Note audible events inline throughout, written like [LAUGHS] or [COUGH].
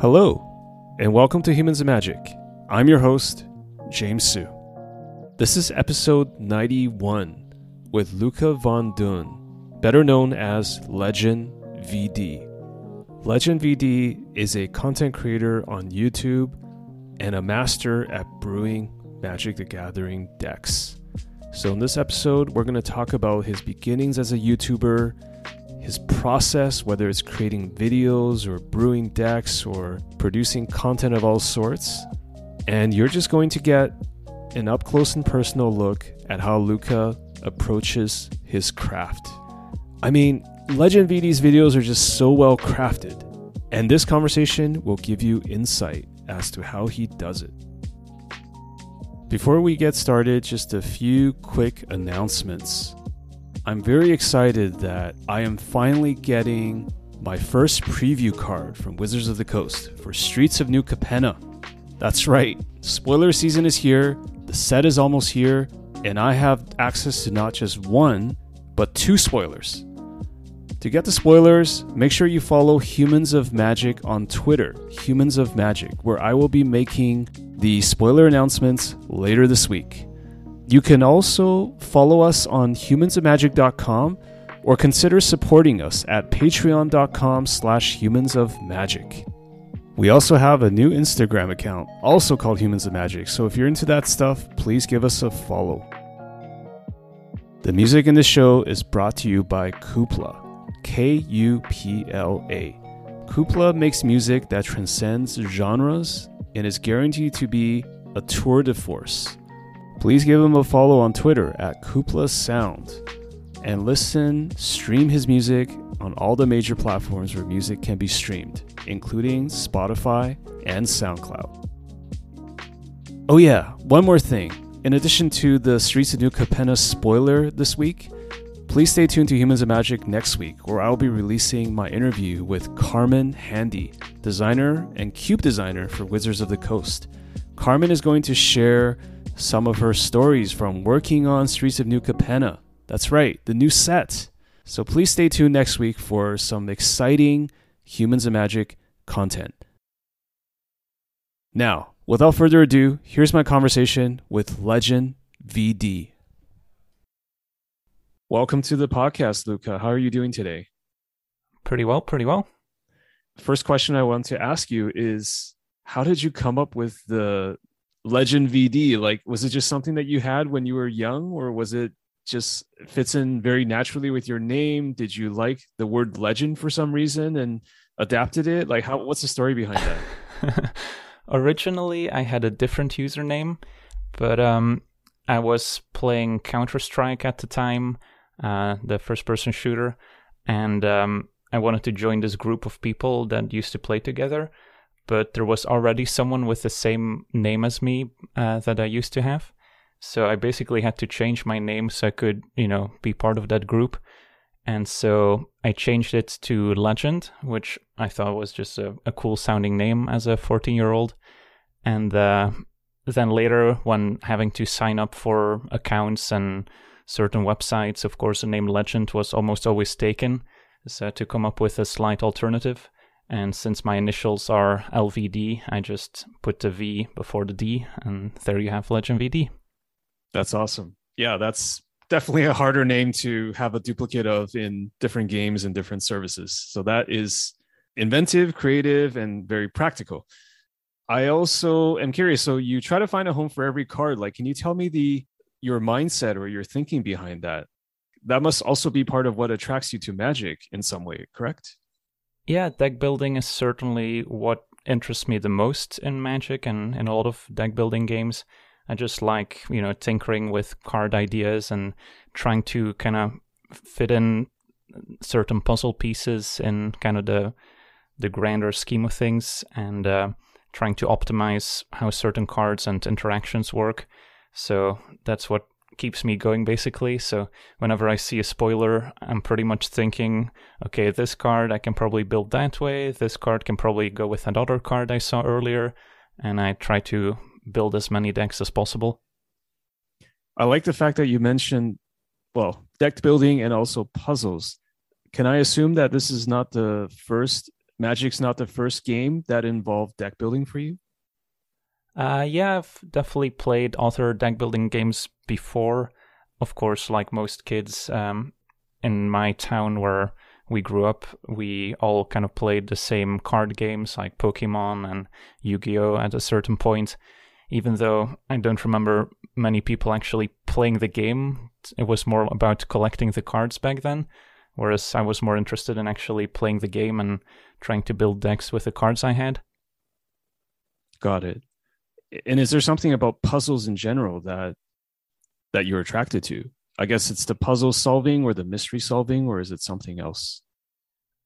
Hello, and welcome to Humans of Magic. I'm your host, James Su. This is episode 91 with Luca Von Dun, better known as Legend VD. Legend VD is a content creator on YouTube and a master at brewing Magic the Gathering decks. So, in this episode, we're going to talk about his beginnings as a YouTuber his process, whether it's creating videos or brewing decks or producing content of all sorts. And you're just going to get an up close and personal look at how Luca approaches his craft. I mean, Legend VD's videos are just so well crafted, and this conversation will give you insight as to how he does it. Before we get started, just a few quick announcements. I'm very excited that I am finally getting my first preview card from Wizards of the Coast for Streets of New Capenna. That's right, spoiler season is here, the set is almost here, and I have access to not just one, but two spoilers. To get the spoilers, make sure you follow Humans of Magic on Twitter, Humans of Magic, where I will be making the spoiler announcements later this week. You can also follow us on humansofmagic.com or consider supporting us at patreon.com slash humansofmagic. We also have a new Instagram account, also called Humans of Magic, so if you're into that stuff, please give us a follow. The music in this show is brought to you by Kupla, K U P L A. Kupla makes music that transcends genres and is guaranteed to be a tour de force. Please give him a follow on Twitter at Kupla Sound and listen, stream his music on all the major platforms where music can be streamed, including Spotify and SoundCloud. Oh, yeah, one more thing. In addition to the Streets of New Capenna spoiler this week, please stay tuned to Humans of Magic next week, where I'll be releasing my interview with Carmen Handy, designer and cube designer for Wizards of the Coast. Carmen is going to share some of her stories from working on Streets of New Capenna. That's right, the new set. So please stay tuned next week for some exciting Humans of Magic content. Now, without further ado, here's my conversation with Legend VD. Welcome to the podcast, Luca. How are you doing today? Pretty well, pretty well. First question I want to ask you is how did you come up with the legend vd like was it just something that you had when you were young or was it just fits in very naturally with your name? Did you like the word legend for some reason and adapted it? Like how what's the story behind that? [LAUGHS] Originally i had a different username but um i was playing counter-strike at the time uh the first person shooter and um i wanted to join this group of people that used to play together but there was already someone with the same name as me uh, that I used to have. So I basically had to change my name so I could, you know, be part of that group. And so I changed it to Legend, which I thought was just a, a cool sounding name as a 14 year old. And uh, then later, when having to sign up for accounts and certain websites, of course, the name Legend was almost always taken. So to come up with a slight alternative. And since my initials are LVD, I just put the V before the D, and there you have Legend VD. That's awesome. Yeah, that's definitely a harder name to have a duplicate of in different games and different services. So that is inventive, creative, and very practical. I also am curious. So you try to find a home for every card. Like, can you tell me the your mindset or your thinking behind that? That must also be part of what attracts you to Magic in some way, correct? Yeah, deck building is certainly what interests me the most in Magic and in a lot of deck building games. I just like, you know, tinkering with card ideas and trying to kind of fit in certain puzzle pieces in kind of the the grander scheme of things and uh, trying to optimize how certain cards and interactions work. So that's what keeps me going basically. So whenever I see a spoiler, I'm pretty much thinking, okay, this card I can probably build that way. This card can probably go with another card I saw earlier. And I try to build as many decks as possible. I like the fact that you mentioned, well, deck building and also puzzles. Can I assume that this is not the first Magic's not the first game that involved deck building for you? Uh, yeah, I've definitely played other deck building games before. Of course, like most kids um, in my town where we grew up, we all kind of played the same card games like Pokemon and Yu Gi Oh! at a certain point. Even though I don't remember many people actually playing the game, it was more about collecting the cards back then. Whereas I was more interested in actually playing the game and trying to build decks with the cards I had. Got it. And is there something about puzzles in general that that you're attracted to? I guess it's the puzzle solving or the mystery solving, or is it something else?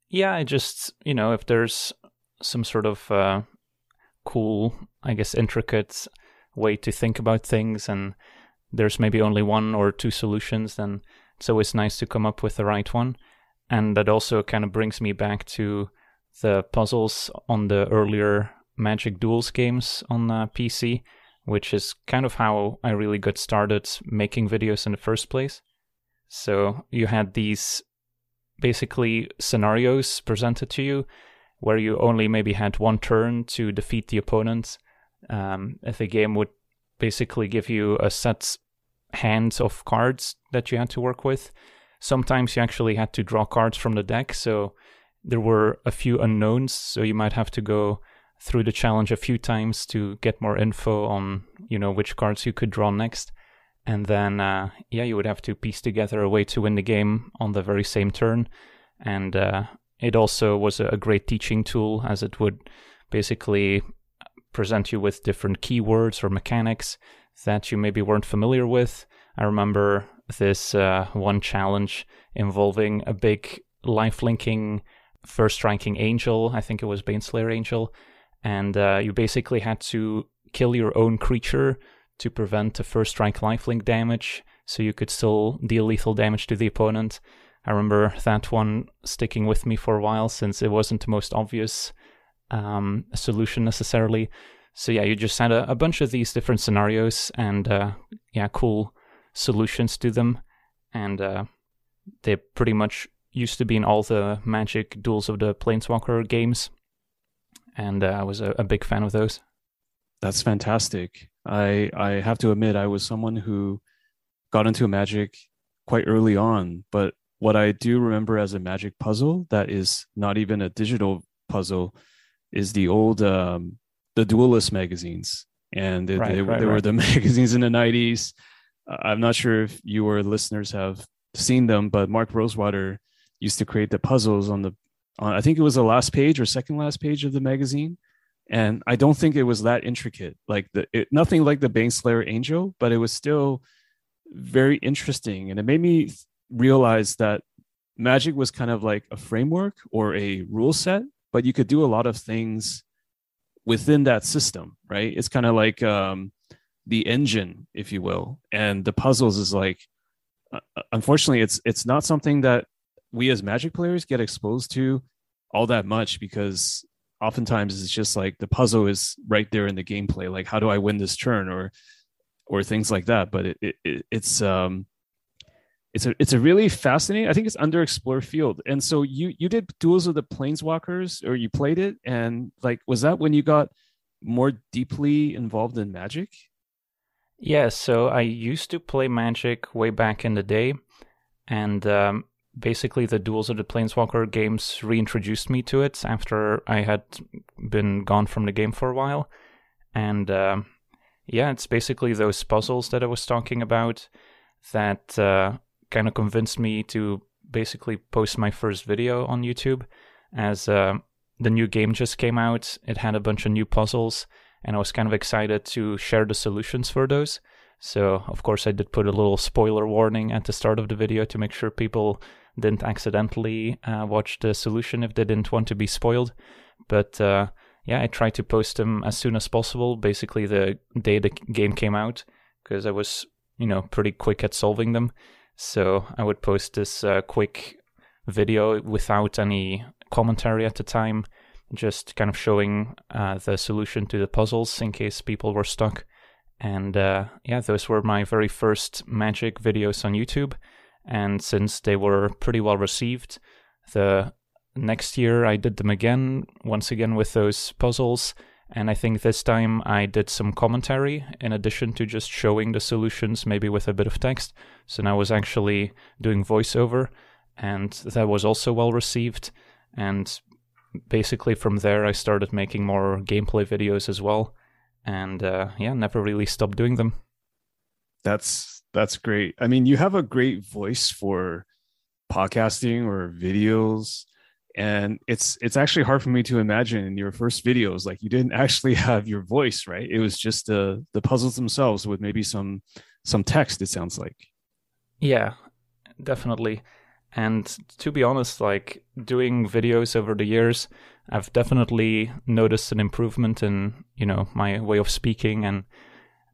Yeah, I just you know if there's some sort of uh, cool, I guess intricate way to think about things, and there's maybe only one or two solutions, then it's always nice to come up with the right one. And that also kind of brings me back to the puzzles on the earlier Magic Duels games on uh, PC, which is kind of how I really got started making videos in the first place. So you had these basically scenarios presented to you where you only maybe had one turn to defeat the opponent. Um, if the game would basically give you a set hand of cards that you had to work with. Sometimes you actually had to draw cards from the deck, so there were a few unknowns, so you might have to go through the challenge a few times to get more info on you know which cards you could draw next. And then uh, yeah you would have to piece together a way to win the game on the very same turn. And uh, it also was a great teaching tool as it would basically present you with different keywords or mechanics that you maybe weren't familiar with. I remember this uh, one challenge involving a big life linking first striking angel. I think it was baneslayer angel and uh, you basically had to kill your own creature to prevent a first strike lifelink damage, so you could still deal lethal damage to the opponent. I remember that one sticking with me for a while since it wasn't the most obvious um, solution necessarily. So yeah, you just had a, a bunch of these different scenarios and uh, yeah, cool solutions to them, and uh, they pretty much used to be in all the Magic Duels of the Planeswalker games and uh, I was a, a big fan of those. That's fantastic. I I have to admit I was someone who got into Magic quite early on, but what I do remember as a Magic puzzle that is not even a digital puzzle is the old um, the Duelist magazines, and it, right, right, they right. were the [LAUGHS] magazines in the '90s. I'm not sure if you or listeners have seen them, but Mark Rosewater used to create the puzzles on the I think it was the last page or second last page of the magazine. And I don't think it was that intricate, like the it, nothing like the Baneslayer Angel, but it was still very interesting, and it made me realize that Magic was kind of like a framework or a rule set, but you could do a lot of things within that system, right? It's kind of like um, the engine, if you will, and the puzzles is like. Uh, unfortunately, it's it's not something that we as magic players get exposed to all that much because oftentimes it's just like the puzzle is right there in the gameplay like how do i win this turn or or things like that. But it, it it's um it's a it's a really fascinating i think it's underexplored field. And so you you did duels of the planeswalkers or you played it. And like was that when you got more deeply involved in magic? Yeah so i used to play magic way back in the day. And um, basically the Duels of the Planeswalker games reintroduced me to it after I had been gone from the game for a while. And uh, yeah, it's basically those puzzles that I was talking about that uh, kind of convinced me to basically post my first video on YouTube. As uh, the new game just came out, it had a bunch of new puzzles, and I was kind of excited to share the solutions for those. So, of course, I did put a little spoiler warning at the start of the video to make sure people didn't accidentally uh, watch the solution if they didn't want to be spoiled. But uh, yeah, I tried to post them as soon as possible, basically the day the game came out, because I was, you know, pretty quick at solving them. So I would post this uh, quick video without any commentary at the time, just kind of showing uh, the solution to the puzzles in case people were stuck. And uh, yeah, those were my very first magic videos on YouTube and since they were pretty well received, the next year I did them again, once again with those puzzles. And I think this time I did some commentary in addition to just showing the solutions, maybe with a bit of text. So now I was actually doing voiceover, and that was also well received. And basically from there, I started making more gameplay videos as well. And uh, yeah, never really stopped doing them. That's that's great. I mean, you have a great voice for podcasting or videos and it's it's actually hard for me to imagine in your first videos like you didn't [LAUGHS] actually have your voice right? It was just the the puzzles themselves with maybe some some text it sounds like. Yeah definitely. And to be honest like doing videos over the years i've definitely noticed an improvement in you know my way of speaking and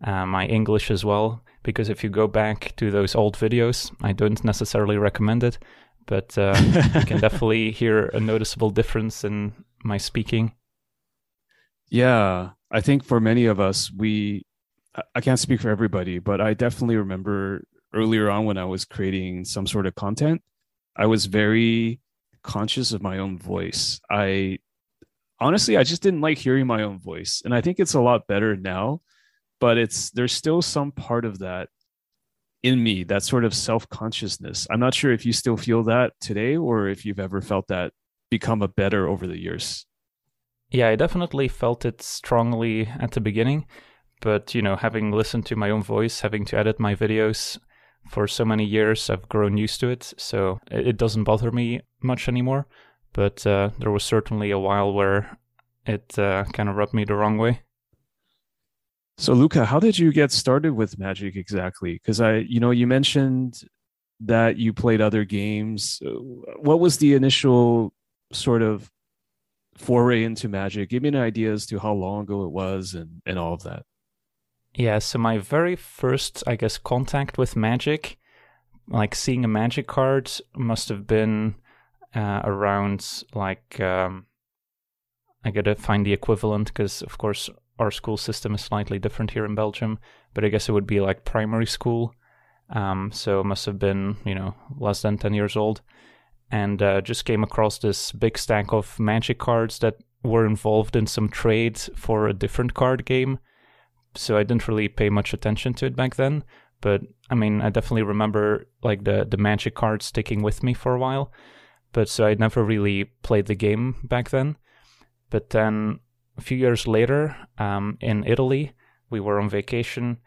uh, my english as well because if you go back to those old videos i don't necessarily recommend it but uh, you can [LAUGHS] definitely hear a noticeable difference in my speaking. Yeah, I think for many of us, we, I can't speak for everybody, but I definitely remember earlier on when I was creating some sort of content, I was very conscious of my own voice. I honestly, I just didn't like hearing my own voice. And I think it's a lot better now, but it's, there's still some part of that in me that sort of self-consciousness. I'm not sure if you still feel that today or if you've ever felt that become a better over the years. Yeah i definitely felt it strongly at the beginning but you know having listened to my own voice having to edit my videos for so many years i've grown used to it so it doesn't bother me much anymore. But uh, there was certainly a while where it uh, kind of rubbed me the wrong way so Luca, how did you get started with Magic exactly? Because I, you know, you mentioned that you played other games. Uh, what was the initial sort of foray into Magic? Give me an idea as to how long ago it was and and all of that. Yeah, so my very first, I guess, contact with Magic, like seeing a Magic card, must have been uh, around like um, I gotta find the equivalent because, of course, our school system is slightly different here in Belgium, but I guess it would be like primary school. Um, so it must have been, you know, less than 10 years old. And uh, just came across this big stack of magic cards that were involved in some trades for a different card game. So I didn't really pay much attention to it back then. But I mean, I definitely remember like the, the magic cards sticking with me for a while. But so I never really played the game back then. But then a few years later, um, in Italy, we were on vacation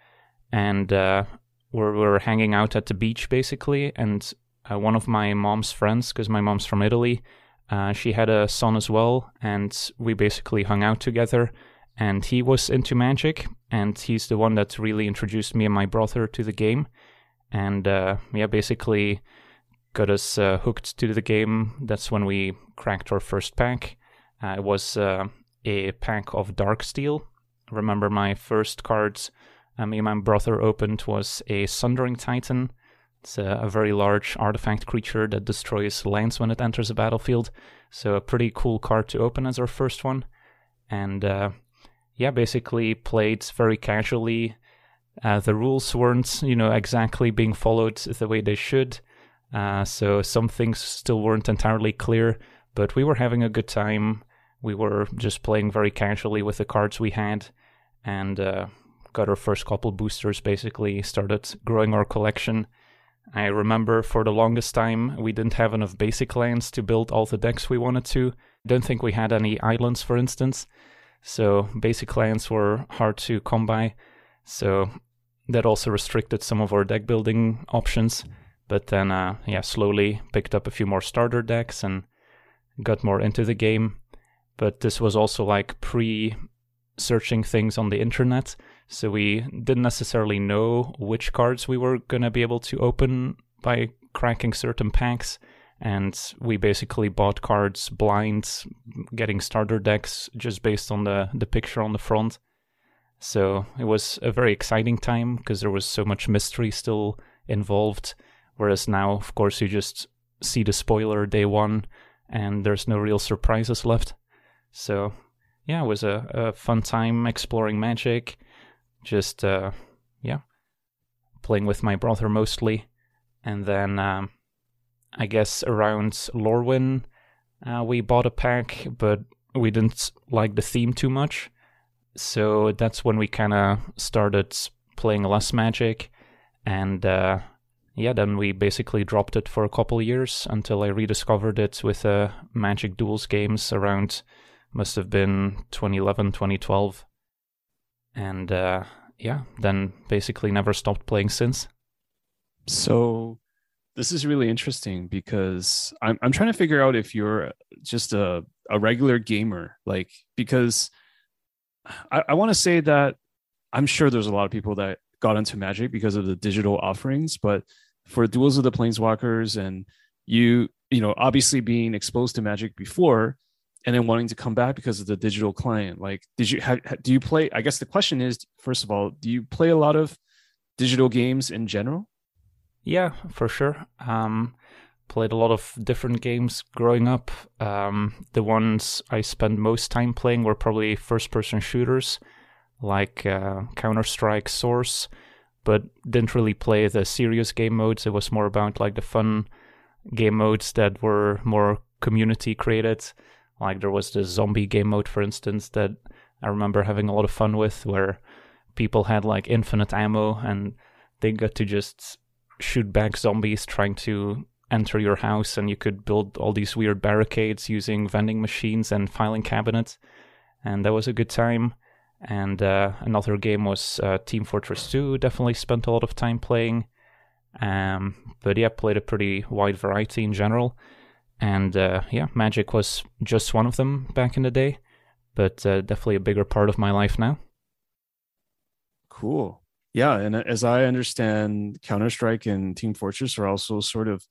and uh, we were hanging out at the beach basically. And uh, one of my mom's friends, because my mom's from Italy, uh, she had a son as well, and we basically hung out together. And he was into magic, and he's the one that really introduced me and my brother to the game. And uh, yeah, basically got us uh, hooked to the game. That's when we cracked our first pack. Uh, it was uh, a pack of Dark Steel. Remember my first cards uh, me and my brother opened was a Sundering Titan. It's a, a, very large artifact creature that destroys lands when it enters a battlefield. So a pretty cool card to open as our first one. And uh, yeah, basically played very casually. Uh, the rules weren't, you know, exactly being followed the way they should. Uh, so some things still weren't entirely clear, but we were having a good time we were just playing very casually with the cards we had and uh, got our first couple boosters basically started growing our collection. I remember for the longest time we didn't have enough basic lands to build all the decks we wanted to. Don't think we had any islands for instance. So basic lands were hard to come by. So that also restricted some of our deck building options. But then uh, yeah slowly picked up a few more starter decks and got more into the game but this was also like pre searching things on the internet. So we didn't necessarily know which cards we were going to be able to open by cracking certain packs. And we basically bought cards blind, getting starter decks just based on the, the picture on the front. So it was a very exciting time because there was so much mystery still involved. Whereas now, of course, you just see the spoiler day one and there's no real surprises left. So yeah, it was a, a fun time exploring magic. Just uh, yeah, playing with my brother mostly, and then um, I guess around Lorwyn, Uh, we bought a pack, but we didn't like the theme too much. So that's when we kind of started playing less Magic. And uh, yeah, then we basically dropped it for a couple years until I rediscovered it with uh, Magic Duels games around, must have been 2011, 2012. And uh, yeah, then basically never stopped playing since. So this is really interesting because I'm I'm trying to figure out if you're just a a regular gamer, like because I, I want to say that I'm sure there's a lot of people that got into Magic because of the digital offerings, but for Duels of the Planeswalkers and you, you know, obviously being exposed to Magic before and then wanting to come back because of the digital client, like, did you have, do you play? I guess the question is, first of all, do you play a lot of digital games in general? Yeah, for sure. Um, played a lot of different games growing up. Um, the ones I spent most time playing were probably first person shooters like uh, Counter Strike Source, but didn't really play the serious game modes. It was more about like the fun game modes that were more community created. Like there was the zombie game mode, for instance, that I remember having a lot of fun with, where people had like infinite ammo and they got to just shoot back zombies trying to enter your house, and you could build all these weird barricades using vending machines and filing cabinets. And that was a good time. And uh, another game was uh, Team Fortress 2. Definitely spent a lot of time playing. Um, but yeah, played a pretty wide variety in general. And uh, yeah, Magic was just one of them back in the day, but uh, definitely a bigger part of my life now. Cool. Yeah, and as I understand, Counter Strike and Team Fortress are also sort of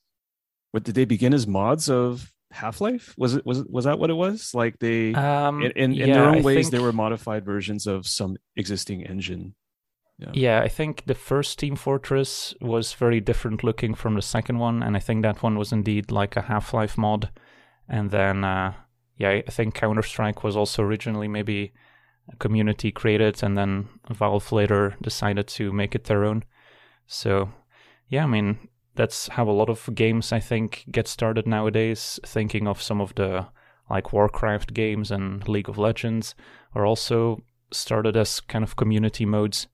what did they begin as mods of Half Life? Was it was was that what it was? Like they um, in, in, in yeah, their own I ways, think... they were modified versions of some existing engine. Yeah. yeah, I think the first Team Fortress was very different looking from the second one, and I think that one was indeed like a Half Life mod. And then, uh, yeah, I think Counter Strike was also originally maybe a community created, and then Valve later decided to make it their own. So, yeah, I mean, that's how a lot of games I think get started nowadays. Thinking of some of the like Warcraft games and League of Legends are also started as kind of community modes.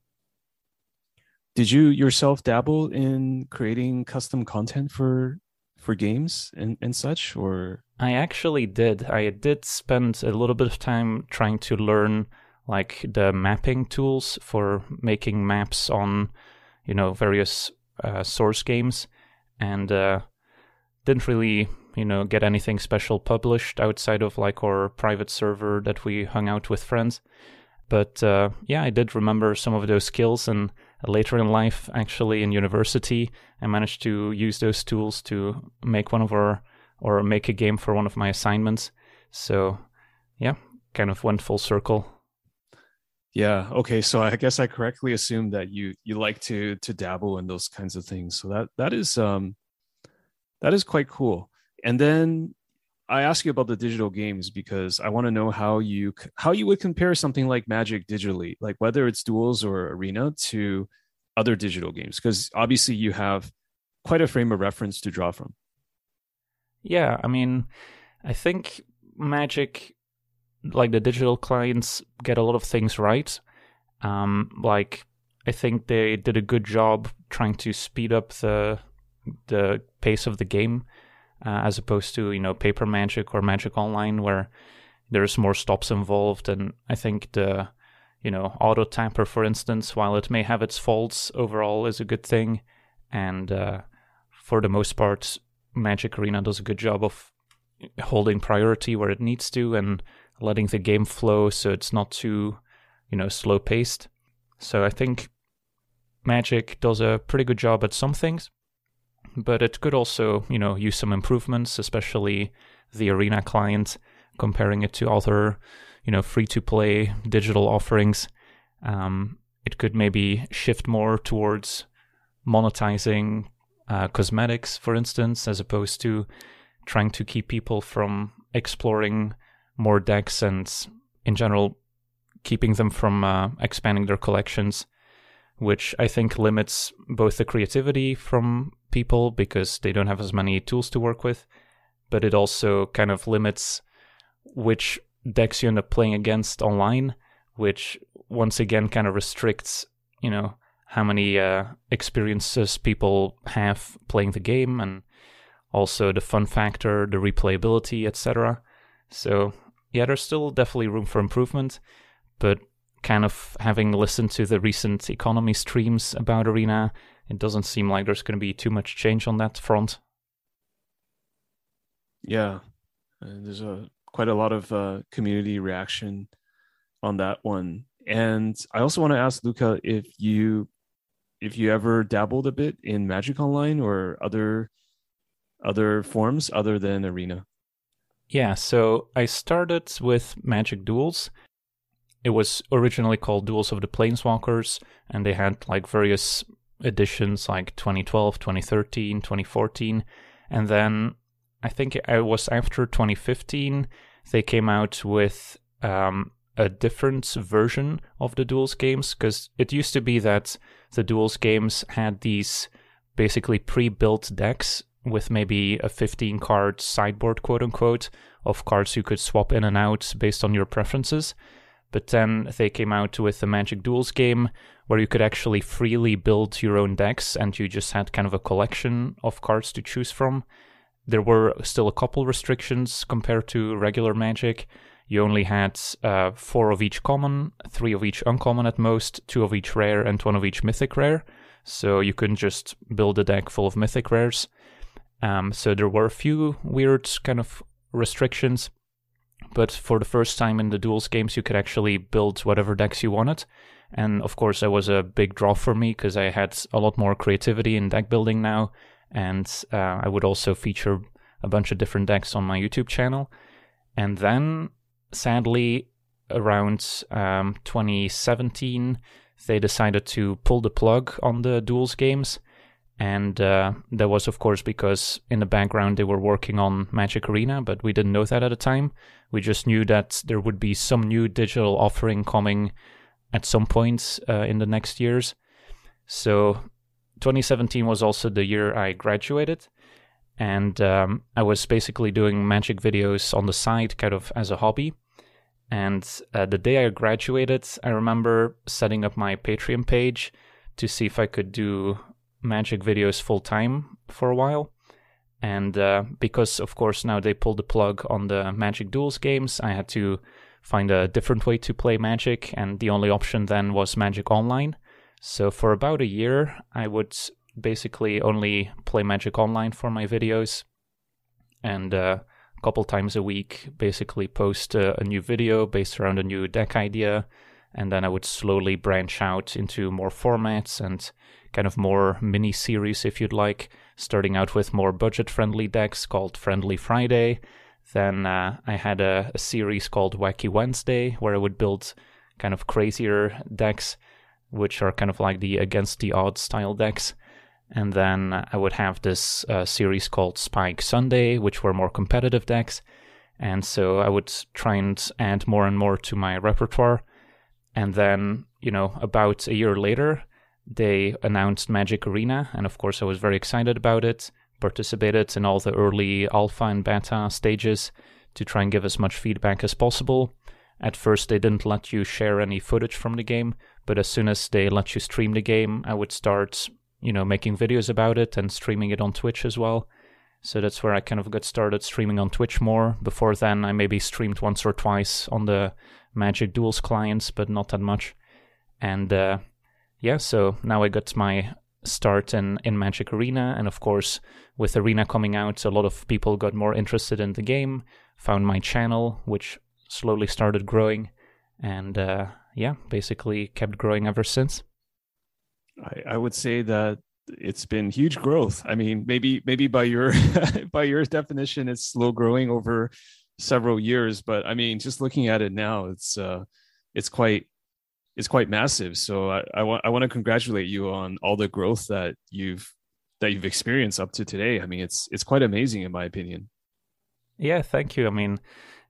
Did you yourself dabble in creating custom content for for games and, and such or I actually did. I did spend a little bit of time trying to learn like the mapping tools for making maps on you know various uh, source games, and uh, didn't really you know get anything special published outside of like our private server that we hung out with friends. But uh, yeah, I did remember some of those skills, and later in life, actually in university, I managed to use those tools to make one of our or make a game for one of my assignments. So yeah, kind of went full circle yeah. Okay. So I guess I correctly assumed that you you like to to dabble in those kinds of things. So that that is um that is quite cool. And then I ask you about the digital games because I want to know how you how you would compare something like Magic digitally, like whether it's Duels or Arena to other digital games, because obviously you have quite a frame of reference to draw from. Yeah, I mean, I think Magic like the digital clients get a lot of things right. Um, like I think they did a good job trying to speed up the the pace of the game, uh, as opposed to you know paper magic or magic online where there's more stops involved. And I think the you know auto tapper for instance, while it may have its faults, overall is a good thing. And uh, for the most part, Magic Arena does a good job of holding priority where it needs to and letting the game flow so it's not too, you know, slow paced. So I think Magic does a pretty good job at some things, but it could also, you know, use some improvements, especially the Arena client, comparing it to other, you know, free to play digital offerings. Um, it could maybe shift more towards monetizing uh, cosmetics, for instance, as opposed to trying to keep people from exploring more decks and in general keeping them from uh, expanding their collections, which I think limits both the creativity from people because they don't have as many tools to work with, but it also kind of limits which decks you end up playing against online, which once again kind of restricts, you know, how many uh, experiences people have playing the game and also the fun factor, the replayability, etc. So, yeah, there's still definitely room for improvement, but kind of having listened to the recent economy streams about Arena, it doesn't seem like there's going to be too much change on that front. Yeah, there's a quite a lot of uh, community reaction on that one, and I also want to ask Luca if you if you ever dabbled a bit in Magic Online or other other forms other than Arena. Yeah, so I started with Magic Duels. It was originally called Duels of the Planeswalkers, and they had like various editions like 2012, 2013, 2014. And then I think it was after 2015, they came out with um, a different version of the Duels games because it used to be that the Duels games had these basically pre built decks with maybe a 15 card sideboard, quote unquote, of cards you could swap in and out based on your preferences. But then they came out with the Magic Duels game where you could actually freely build your own decks and you just had kind of a collection of cards to choose from. There were still a couple restrictions compared to regular Magic. You only had uh, four of each common, three of each uncommon at most, two of each rare, and one of each mythic rare. So you couldn't just build a deck full of mythic rares. Um, so there were a few weird kind of restrictions, but for the first time in the duels games, you could actually build whatever decks you wanted. And of course, that was a big draw for me because I had a lot more creativity in deck building now, and uh, I would also feature a bunch of different decks on my YouTube channel. And then, sadly, around um, 2017, they decided to pull the plug on the duels games and uh, that was, of course, because in the background they were working on Magic Arena, but we didn't know that at the time. We just knew that there would be some new digital offering coming at some point uh, in the next years. So 2017 was also the year I graduated. And um, I was basically doing magic videos on the side, kind of as a hobby. And uh, the day I graduated, I remember setting up my Patreon page to see if I could do Magic videos full time for a while. And uh, because, of course, now they pulled the plug on the Magic Duels games, I had to find a different way to play Magic, and the only option then was Magic Online. So for about a year, I would basically only play Magic Online for my videos, and uh, a couple times a week, basically post a, a new video based around a new deck idea, and then I would slowly branch out into more formats and kind of more mini series, if you'd like, starting out with more budget friendly decks called Friendly Friday. Then uh, I had a, a, series called Wacky Wednesday, where I would build kind of crazier decks, which are kind of like the against the odds style decks. And then I would have this uh, series called Spike Sunday, which were more competitive decks. And so I would try and add more and more to my repertoire. And then, you know, about a year later, they announced Magic Arena, and of course, I was very excited about it. Participated in all the early alpha and beta stages to try and give as much feedback as possible. At first, they didn't let you share any footage from the game, but as soon as they let you stream the game, I would start, you know, making videos about it and streaming it on Twitch as well. So that's where I kind of got started streaming on Twitch more. Before then, I maybe streamed once or twice on the Magic Duels clients, but not that much. And uh, yeah, so now I got my start in, in Magic Arena. And of course, with Arena coming out, a lot of people got more interested in the game, found my channel, which slowly started growing. And uh, yeah, basically kept growing ever since. I, I would say that it's been huge growth. I mean, maybe maybe by your [LAUGHS] by your definition, it's slow growing over several years, but I mean, just looking at it now, it's uh, it's quite it's quite massive. So I, I want I want to congratulate you on all the growth that you've that you've experienced up to today. I mean, it's it's quite amazing in my opinion. Yeah, thank you. I mean,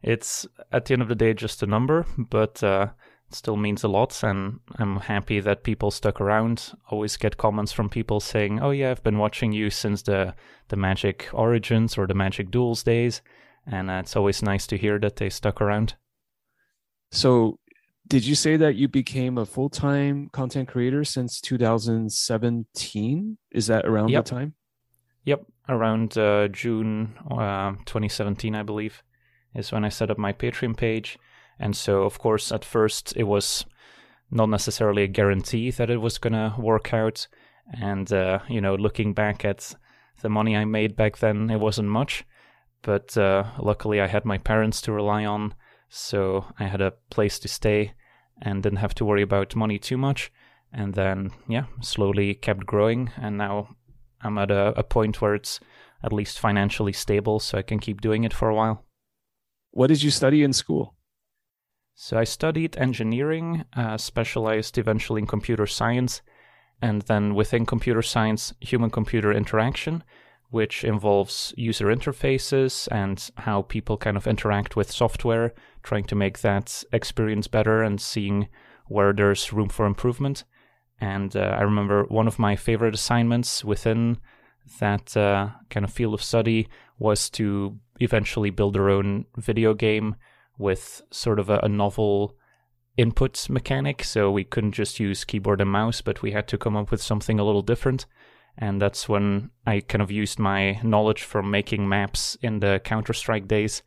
it's at the end of the day just a number, but uh, still means a lot, and I'm happy that people stuck around. Always get comments from people saying, "Oh yeah, I've been watching you since the the Magic Origins or the Magic Duels days," and uh, it's always nice to hear that they stuck around. So, did you say that you became a full time content creator since 2017? Is that around Yep. the time? Yep, around uh, June uh, 2017, I believe, is when I set up my Patreon page. And so, of course, at first it was not necessarily a guarantee that it was going to work out. And, uh, you know, looking back at the money I made back then, it wasn't much. But uh, luckily, I had my parents to rely on. So I had a place to stay and didn't have to worry about money too much. And then, yeah, slowly kept growing. And now I'm at a, a point where it's at least financially stable, so I can keep doing it for a while. What did you study in school? So I studied engineering, uh, specialized eventually in computer science, and then within computer science, human computer interaction, which involves user interfaces and how people kind of interact with software, trying to make that experience better and seeing where there's room for improvement. And uh, I remember one of my favorite assignments within that uh, kind of field of study was to eventually build our own video game with sort of a, a novel input mechanic. So we couldn't just use keyboard and mouse, but we had to come up with something a little different. And that's when I kind of used my knowledge from making maps in the Counter Strike days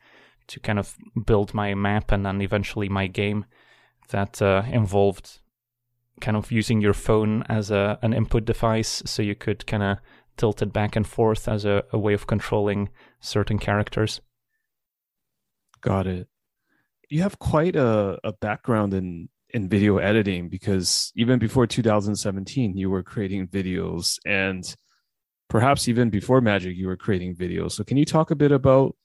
to kind of build my map and then eventually my game that uh, involved kind of using your phone as a an input device so you could kind of tilt it back and forth as a, a way of controlling certain characters. Got it. You have quite a, a background in, in video editing because even before 2017, you were creating videos and perhaps even before Magic, you were creating videos. So, can you talk a bit about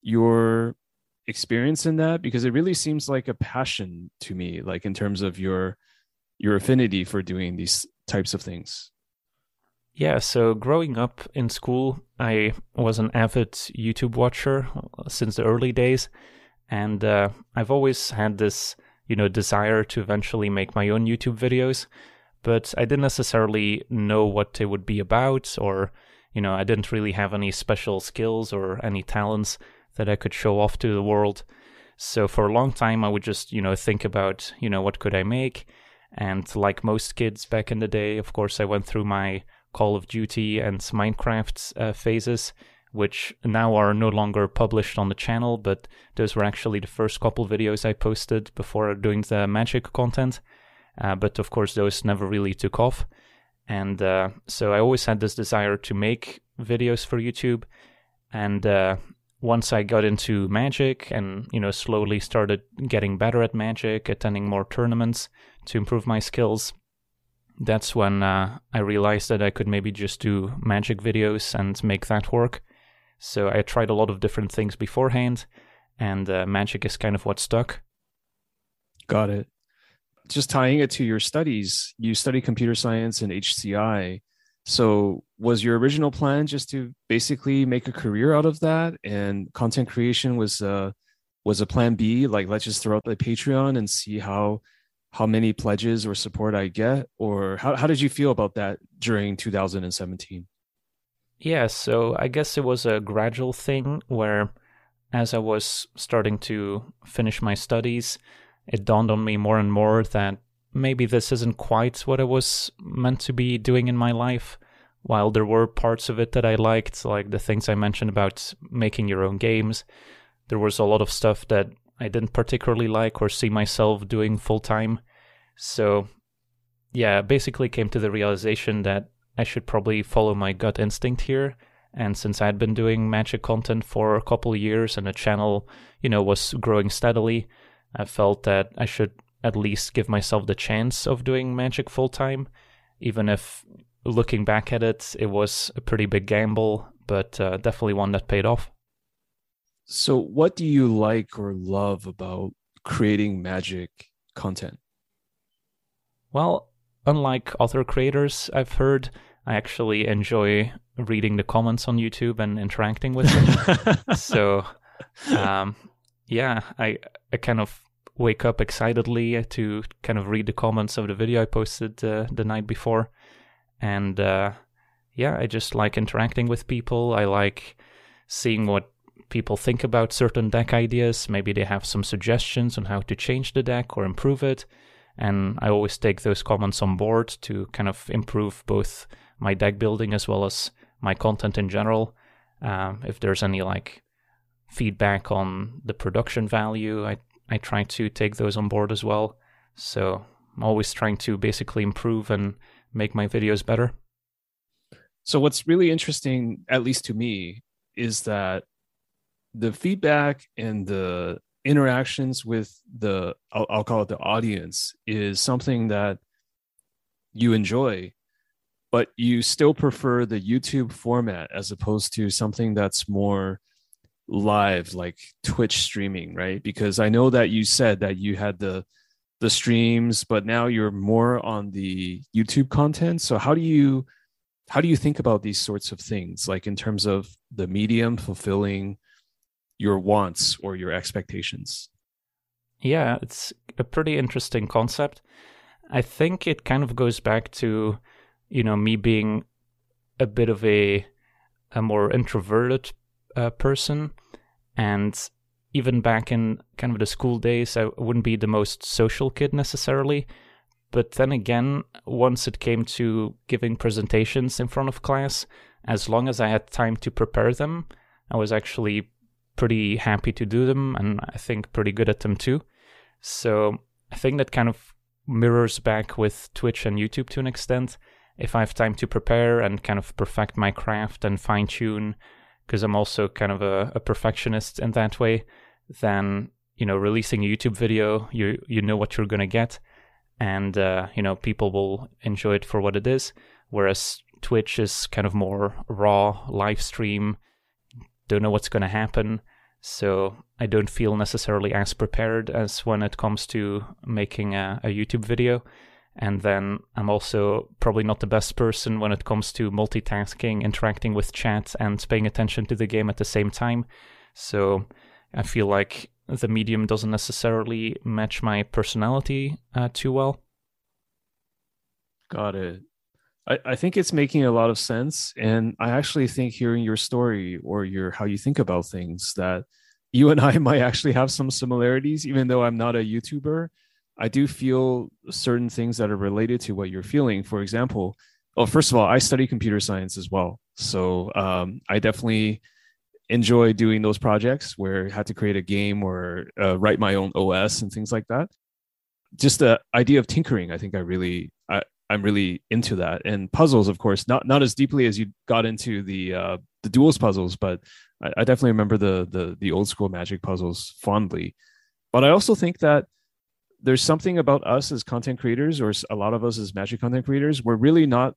your experience in that? Because it really seems like a passion to me, like in terms of your your affinity for doing these types of things. Yeah, so growing up in school, I was an avid YouTube watcher since the early days, and uh, I've always had this, you know, desire to eventually make my own YouTube videos, but I didn't necessarily know what it would be about, or, you know, I didn't really have any special skills or any talents that I could show off to the world. So for a long time, I would just, you know, think about, you know, what could I make, and like most kids back in the day, of course, I went through my Call of Duty and Minecraft uh, phases, which now are no longer published on the channel, but those were actually the first couple videos I posted before doing the Magic content. Uh, but of course, those never really took off. And uh, so I always had this desire to make videos for YouTube. And uh, once I got into Magic and, you know, slowly started getting better at Magic, attending more tournaments to improve my skills, that's when uh, I realized that I could maybe just do magic videos and make that work. So I tried a lot of different things beforehand, and uh, magic is kind of what stuck. Got it. Just tying it to your studies, you study computer science and HCI. So, was your original plan just to basically make a career out of that, and content creation was uh, was a plan B? Like, let's just throw out the Patreon and see how how many pledges or support I get, or how how did you feel about that during 2017? Yeah, so I guess it was a gradual thing where as I was starting to finish my studies, it dawned on me more and more that maybe this isn't quite what I was meant to be doing in my life. While there were parts of it that I liked, like the things I mentioned about making your own games, there was a lot of stuff that I didn't particularly like or see myself doing full time. So, yeah, basically came to the realization that I should probably follow my gut instinct here. And since I'd been doing magic content for a couple of years and the channel, you know, was growing steadily, I felt that I should at least give myself the chance of doing magic full time, even if looking back at it, it was a pretty big gamble, but uh, definitely one that paid off. So, what do you like or love about creating magic content? Well, unlike other creators I've heard, I actually enjoy reading the comments on YouTube and interacting with them. [LAUGHS] so, um, yeah, I I kind of wake up excitedly to kind of read the comments of the video I posted uh, the night before. And uh, yeah, I just like interacting with people. I like seeing what people think about certain deck ideas. Maybe they have some suggestions on how to change the deck or improve it. And I always take those comments on board to kind of improve both my deck building as well as my content in general. Um, if there's any like feedback on the production value, I I try to take those on board as well. So I'm always trying to basically improve and make my videos better. So what's really interesting, at least to me, is that the feedback and the interactions with the I'll, I'll call it the audience is something that you enjoy but you still prefer the YouTube format as opposed to something that's more live like Twitch streaming, right? Because I know that you said that you had the the streams, but now you're more on the YouTube content. So how do you how do you think about these sorts of things like in terms of the medium fulfilling your wants or your expectations? Yeah, it's a pretty interesting concept. I think it kind of goes back to, you know, me being a bit of a a more introverted uh, person, and even back in kind of the school days, I wouldn't be the most social kid necessarily. But then again, once it came to giving presentations in front of class, as long as I had time to prepare them, I was actually pretty happy to do them and I think pretty good at them too. So I think that kind of mirrors back with Twitch and YouTube to an extent. If I have time to prepare and kind of perfect my craft and fine tune, because I'm also kind of a, a perfectionist in that way, then you know releasing a YouTube video, you you know what you're gonna get, and uh, you know people will enjoy it for what it is. Whereas Twitch is kind of more raw live stream don't know what's going to happen. So I don't feel necessarily as prepared as when it comes to making a, a, YouTube video. And then I'm also probably not the best person when it comes to multitasking, interacting with chat, and paying attention to the game at the same time. So I feel like the medium doesn't necessarily match my personality uh, too well. Got it. I, think it's making a lot of sense. And I actually think hearing your story or your how you think about things that you and I [LAUGHS] might actually have some similarities, even though I'm not a YouTuber. I do feel certain things that are related to what you're feeling. For example, well, first of all, I study computer science as well. So um, I definitely enjoy doing those projects where I had to create a game or uh, write my own OS and things like that. Just the idea of tinkering, I think I really I'm really into that. And puzzles, of course, not not as deeply as you got into the uh, the duels puzzles, but I, I definitely remember the the the old school magic puzzles fondly. But I also think that there's something about us as content creators, or a lot of us as magic content creators, we're really not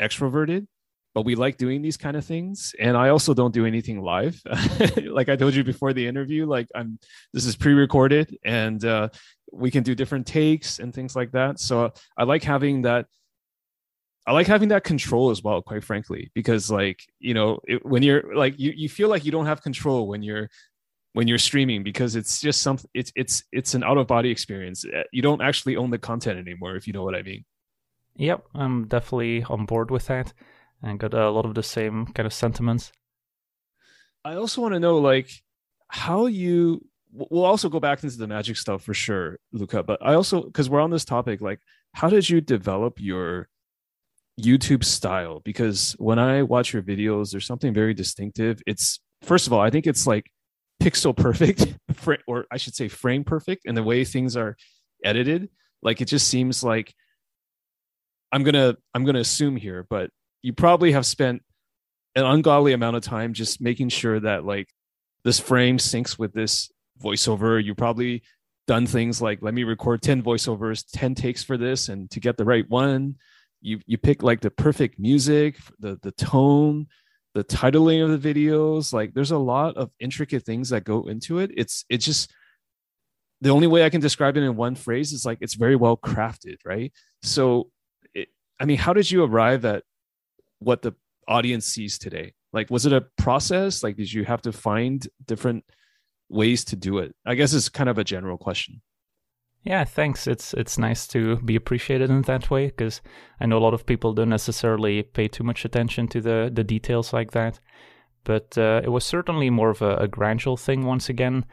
extroverted, but we like doing these kind of things. And I also don't do anything live. [LAUGHS] like I told you before the interview, like I'm this is pre-recorded and uh, we can do different takes and things like that. So I like having that. I like having that control as well, quite frankly, because like you know it, when you're like you you feel like you don't have control when you're when you're streaming because it's just something it's it's it's an out of body experience. Uh, you don't actually own the content anymore, if you know what I mean. Yep, I'm definitely on board with that, and got a lot of the same kind of sentiments. I also want to know like how you we'll also go back into the magic stuff for sure, Luca. But I also because we're on this topic, like how did you develop your YouTube style? Because when I watch your videos, there's something very distinctive. It's first of all, I think it's like pixel perfect, [LAUGHS] or I should say frame perfect, and the way things are edited. Like it just seems like I'm gonna I'm gonna assume here, but you probably have spent an ungodly amount of time just making sure that like this frame syncs with this voiceover. You probably done things like let me record 10 voiceovers, 10 takes for this, and to get the right one, you you pick like the perfect music, the the tone, the titling of the videos. Like there's a lot of intricate things that go into it. It's it's just the only way I can describe it in one phrase is like it's very well crafted, right? So, it, I mean, how did you arrive at what the audience sees today? Like, was it a process? Like, did you have to find different ways to do it? I guess it's kind of a general question. Yeah, thanks. It's it's nice to be appreciated in that way because I know a lot of people don't necessarily pay too much attention to the the details like that. But uh, it was certainly more of a, a gradual thing once again,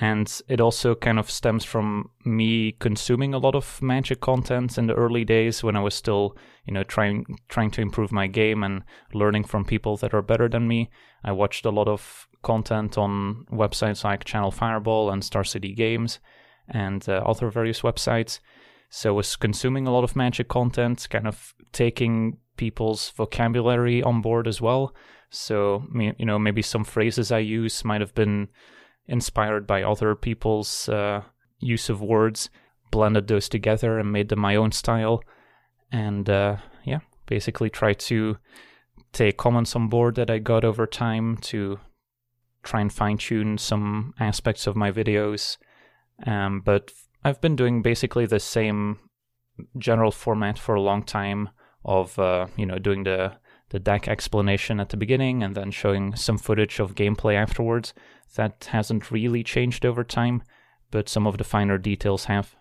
and it also kind of stems from me consuming a lot of Magic content in the early days when I was still, you know, trying trying to improve my game and learning from people that are better than me. I watched a lot of content on websites like Channel Fireball and Star City Games and uh, other various websites. So I was consuming a lot of Magic content, kind of taking people's vocabulary on board as well. So you know, maybe some phrases I use might have been inspired by other people's uh, use of words, blended those together and made them my own style. And uh, yeah, basically try to take comments on board that I got over time to try and fine tune some aspects of my videos um, but I've been doing basically the same general format for a long time of uh, you know doing the the deck explanation at the beginning and then showing some footage of gameplay afterwards. That hasn't really changed over time, but some of the finer details have.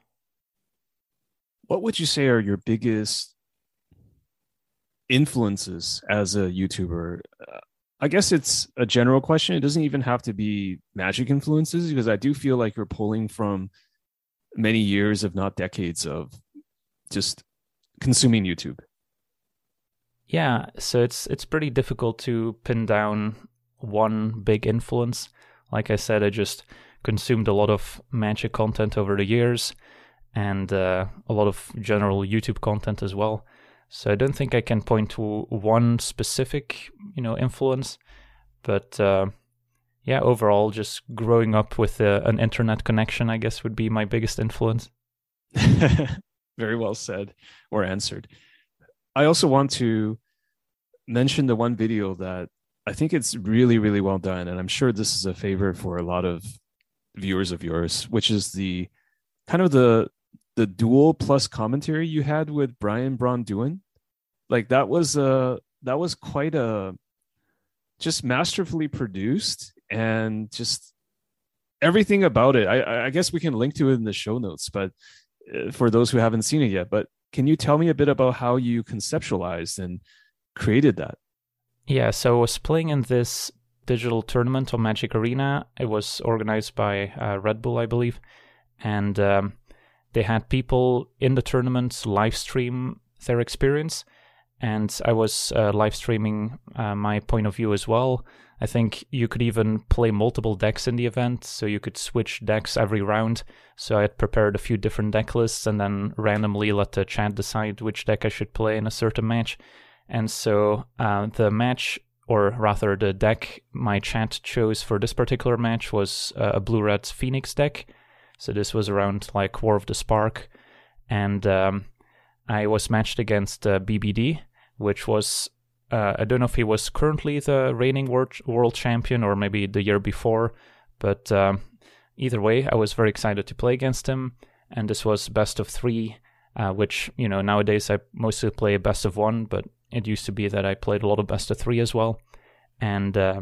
What would you say are your biggest influences as a YouTuber? Uh, I guess it's a general question. It doesn't even have to be magic influences because I do feel like you're pulling from many years, if not decades, of just consuming YouTube. Yeah, so it's it's pretty difficult to pin down one big influence. Like I said, I just consumed a lot of magic content over the years and uh, a lot of general YouTube content as well. So I don't think I can point to one specific, you know, influence, but uh, yeah, overall, just growing up with a, an internet connection, I guess, would be my biggest influence. [LAUGHS] Very well said or answered. I also want to mention the one video that I think it's really, really well done, and I'm sure this is a favorite for a lot of viewers of yours, which is the kind of the the dual plus commentary you had with Brian Braun-Duin, like that was a that was quite a just masterfully produced and just everything about it. I, I guess we can link to it in the show notes, but uh, for those who haven't seen it yet, but can you tell me a bit about how you conceptualized and created that? Yeah, so I was playing in this digital tournament on Magic Arena. It was organized by uh, Red Bull, I believe, and um, they had people in the tournament live stream their experience, and I was uh, live streaming uh, my point of view as well. I think you could even play multiple decks in the event, so you could switch decks every round. So I had prepared a few different deck lists and then randomly let the chat decide which deck I should play in a certain match. And so uh, the match, or rather the deck my chat chose for this particular match was uh, a blue red Phoenix deck. So this was around like War of the Spark. And um, I was matched against uh, BBD, which was uh, I don't know if he was currently the reigning world, world champion or maybe the year before, but um, either way, I was very excited to play against him. And this was best of three, uh, which you know nowadays I mostly play best of one, but it used to be that I played a lot of best of three as well. And uh,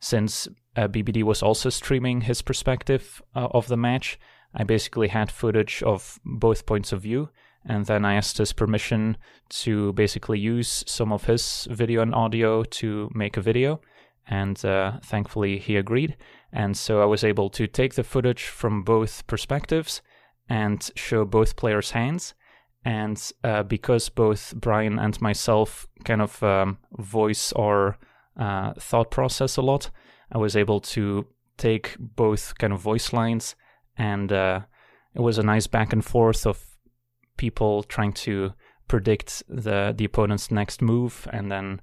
since uh, BBD was also streaming his perspective uh, of the match, I basically had footage of both points of view and then I asked his permission to basically use some of his video and audio to make a video. And uh, thankfully, he agreed. And so I was able to take the footage from both perspectives and show both players' hands. And uh, because both Brian and myself kind of um, voice our uh, thought process a lot, I was able to take both kind of voice lines and uh, it was a nice back and forth of people trying to predict the the opponent's next move, and then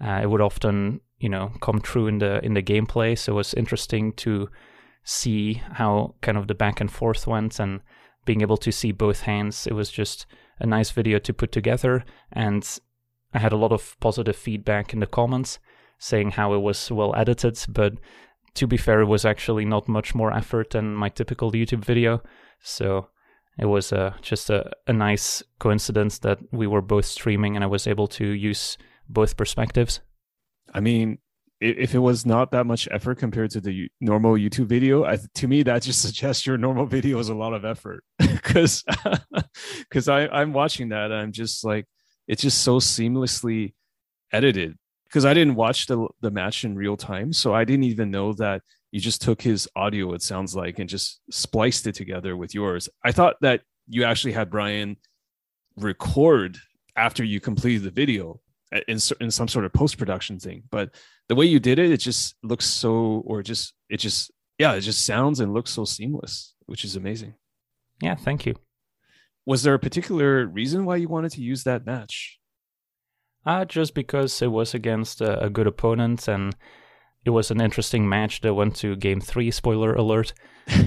uh, it would often you know come true in the in the gameplay. So it was interesting to see how kind of the back and forth went, and being able to see both hands. It was just a nice video to put together, and I had a lot of positive feedback in the comments saying how it was well edited, but to be fair, it was actually not much more effort than my typical YouTube video. So it was uh, just a, a nice coincidence that we were both streaming and I was able to use both perspectives. I mean, if it was not that much effort compared to the normal YouTube video, I, to me that just [LAUGHS] suggests your normal video is a lot of effort [LAUGHS] because because [LAUGHS] I'm watching that I'm just like it's just so seamlessly edited because I didn't watch the the match in real time, so I didn't even know that you just took his audio. It sounds like and just spliced it together with yours. I thought that you actually had Brian record after you completed the video in, in some sort of post production thing. But the way you did it, it just looks so, or just, it just, yeah, it just sounds and looks so seamless, which is amazing. Yeah, thank you. Was there a particular reason why you wanted to use that match? Uh, just because it was against a, a good opponent and it was an interesting match that went to game three, spoiler alert. [LAUGHS]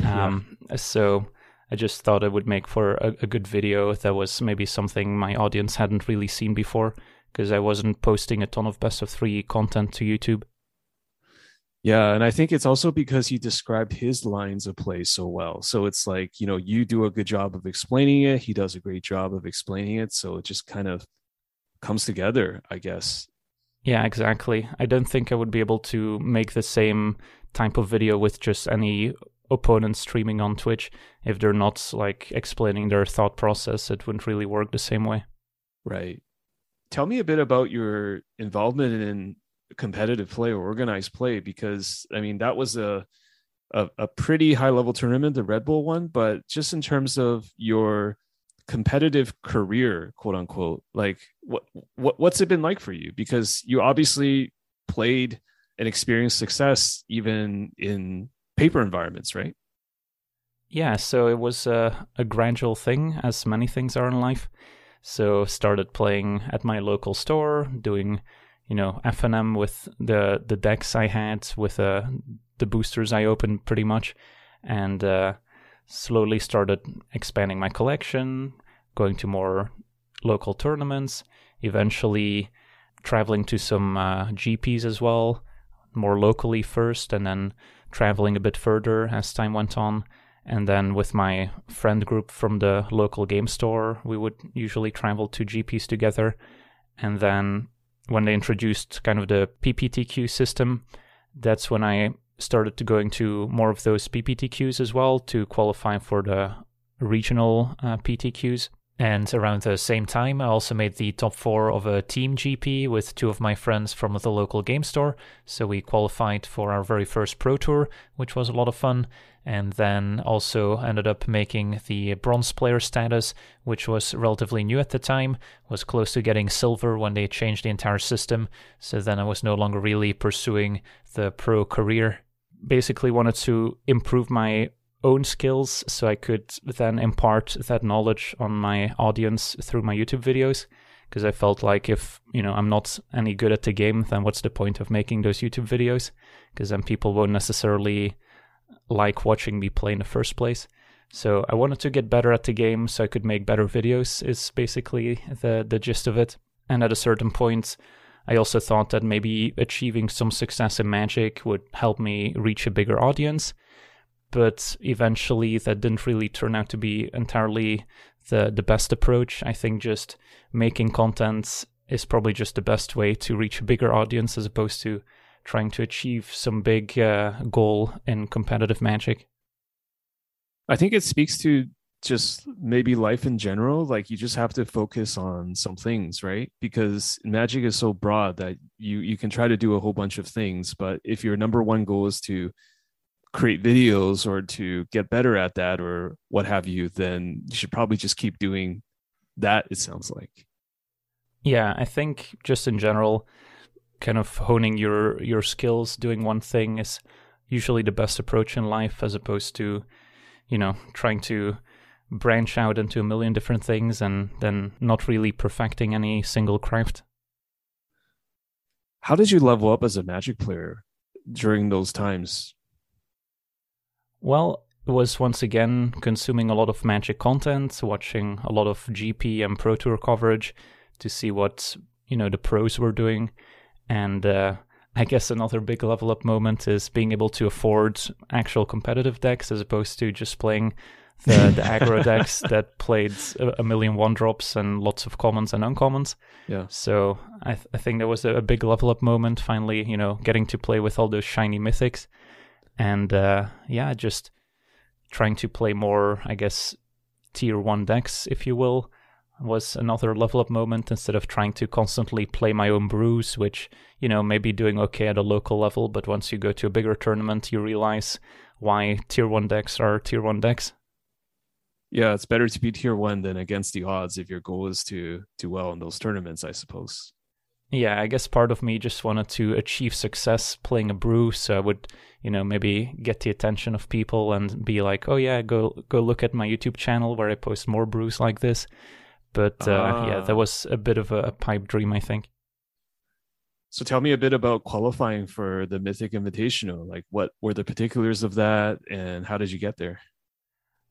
Um, yeah. So I just thought it would make for a, a, good video that was maybe something my audience hadn't really seen before because I wasn't posting a ton of best of three content to YouTube. Yeah, and I think it's also because he described his lines of play so well. So it's like, you know, you do a good job of explaining it, he does a great job of explaining it, so it just kind of comes together, I guess. Yeah, exactly. I don't think I would be able to make the same type of video with just any opponent streaming on Twitch if they're not like explaining their thought process. It wouldn't really work the same way. Right tell me a bit about your involvement in competitive play or organized play because I mean that was a a, a pretty high level tournament, the Red Bull one, but just in terms of your competitive career, quote unquote, like what what what's it been like for you? Because you obviously played and experienced success even in paper environments, right? Yeah, so it was a, a gradual thing, as many things are in life. So started playing at my local store, doing you know FNM with the the decks I had with uh, the boosters I opened pretty much, and uh, slowly started expanding my collection, going to more local tournaments. Eventually, traveling to some uh, GPs as well, more locally first, and then traveling a bit further as time went on. And then with my friend group from the local game store, we would usually travel to GPs together. And then when they introduced kind of the PPTQ system, that's when I started to go into more of those PPTQs as well to qualify for the regional uh, PTQs. And around the same time, I also made the top four of a team GP with two of my friends from the local game store. So we qualified for our very first Pro Tour, which was a lot of fun and then also ended up making the bronze player status, which was relatively new at the time, was close to getting silver when they changed the entire system, so then I was no longer really pursuing the pro career. Basically wanted to improve my own skills so I could then impart that knowledge on my audience through my YouTube videos because I felt like if, you know, I'm not any good at the game, then what's the point of making those YouTube videos? Because then people won't necessarily like watching me play in the first place. So I wanted to get better at the game so I could make better videos is basically the the gist of it. And at a certain point I also thought that maybe achieving some success in Magic would help me reach a bigger audience. But eventually that didn't really turn out to be entirely the the best approach. I think just making content is probably just the best way to reach a bigger audience as opposed to trying to achieve some big uh, goal in competitive magic. I think it speaks to just maybe life in general. Like you just have to focus on some things, right? Because magic is so broad that you you can try to do a whole bunch of things, but if your number one goal is to create videos or to get better at that or what have you, then you should probably just keep doing that. It sounds like. Yeah, I think just in general, kind of honing your your skills doing one thing is usually the best approach in life as opposed to you know trying to branch out into a million different things and then not really perfecting any single craft? How did you level up as a magic player during those times? Well it was once again consuming a lot of magic content watching a lot of gp and pro tour coverage to see what you know the pros were doing. And uh, I guess another big level up moment is being able to afford actual competitive decks as opposed to just playing the, the aggro decks [LAUGHS] that played a, a, million one drops and lots of commons and uncommons. Yeah. So I, th- I think there was a, a, big level up moment. Finally, you know, getting to play with all those shiny mythics, and uh, yeah, just trying to play more, I guess, tier one decks, if you will, was another level up moment instead of trying to constantly play my own brews, which, you know, maybe doing okay at a local level, but once you go to a bigger tournament, you realize why tier one decks are tier one decks. Yeah, it's better to be tier one than against the odds if your goal is to do well in those tournaments, I suppose. Yeah, I guess part of me just wanted to achieve success playing a brew, so I would, you know, maybe get the attention of people and be like, "Oh yeah, go go look at my YouTube channel where I post more brews like this." But uh, yeah, that ah. was a bit of a, a pipe dream, I think. So tell me a bit about qualifying for the Mythic Invitational. Like, what were the particulars of that, and how did you get there?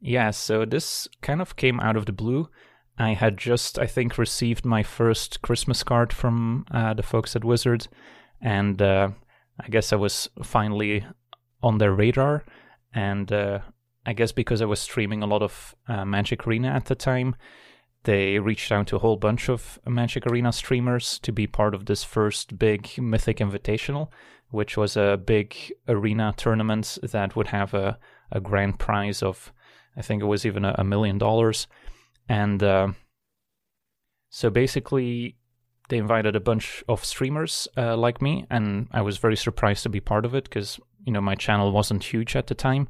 Yeah, so this kind of came out of the blue. I had just, I think, received my first Christmas card from uh, the folks at Wizard, and uh, I guess I was finally on their radar. And uh, I guess because I was streaming a lot of uh, Magic Arena at the time, they reached out to a whole bunch of Magic Arena streamers to be part of this first big Mythic Invitational, which was a big arena tournament that would have a, a grand prize of, I think it was even a, million dollars. And uh, so basically, they invited a bunch of streamers uh, like me, and I was very surprised to be part of it because you know my channel wasn't huge at the time,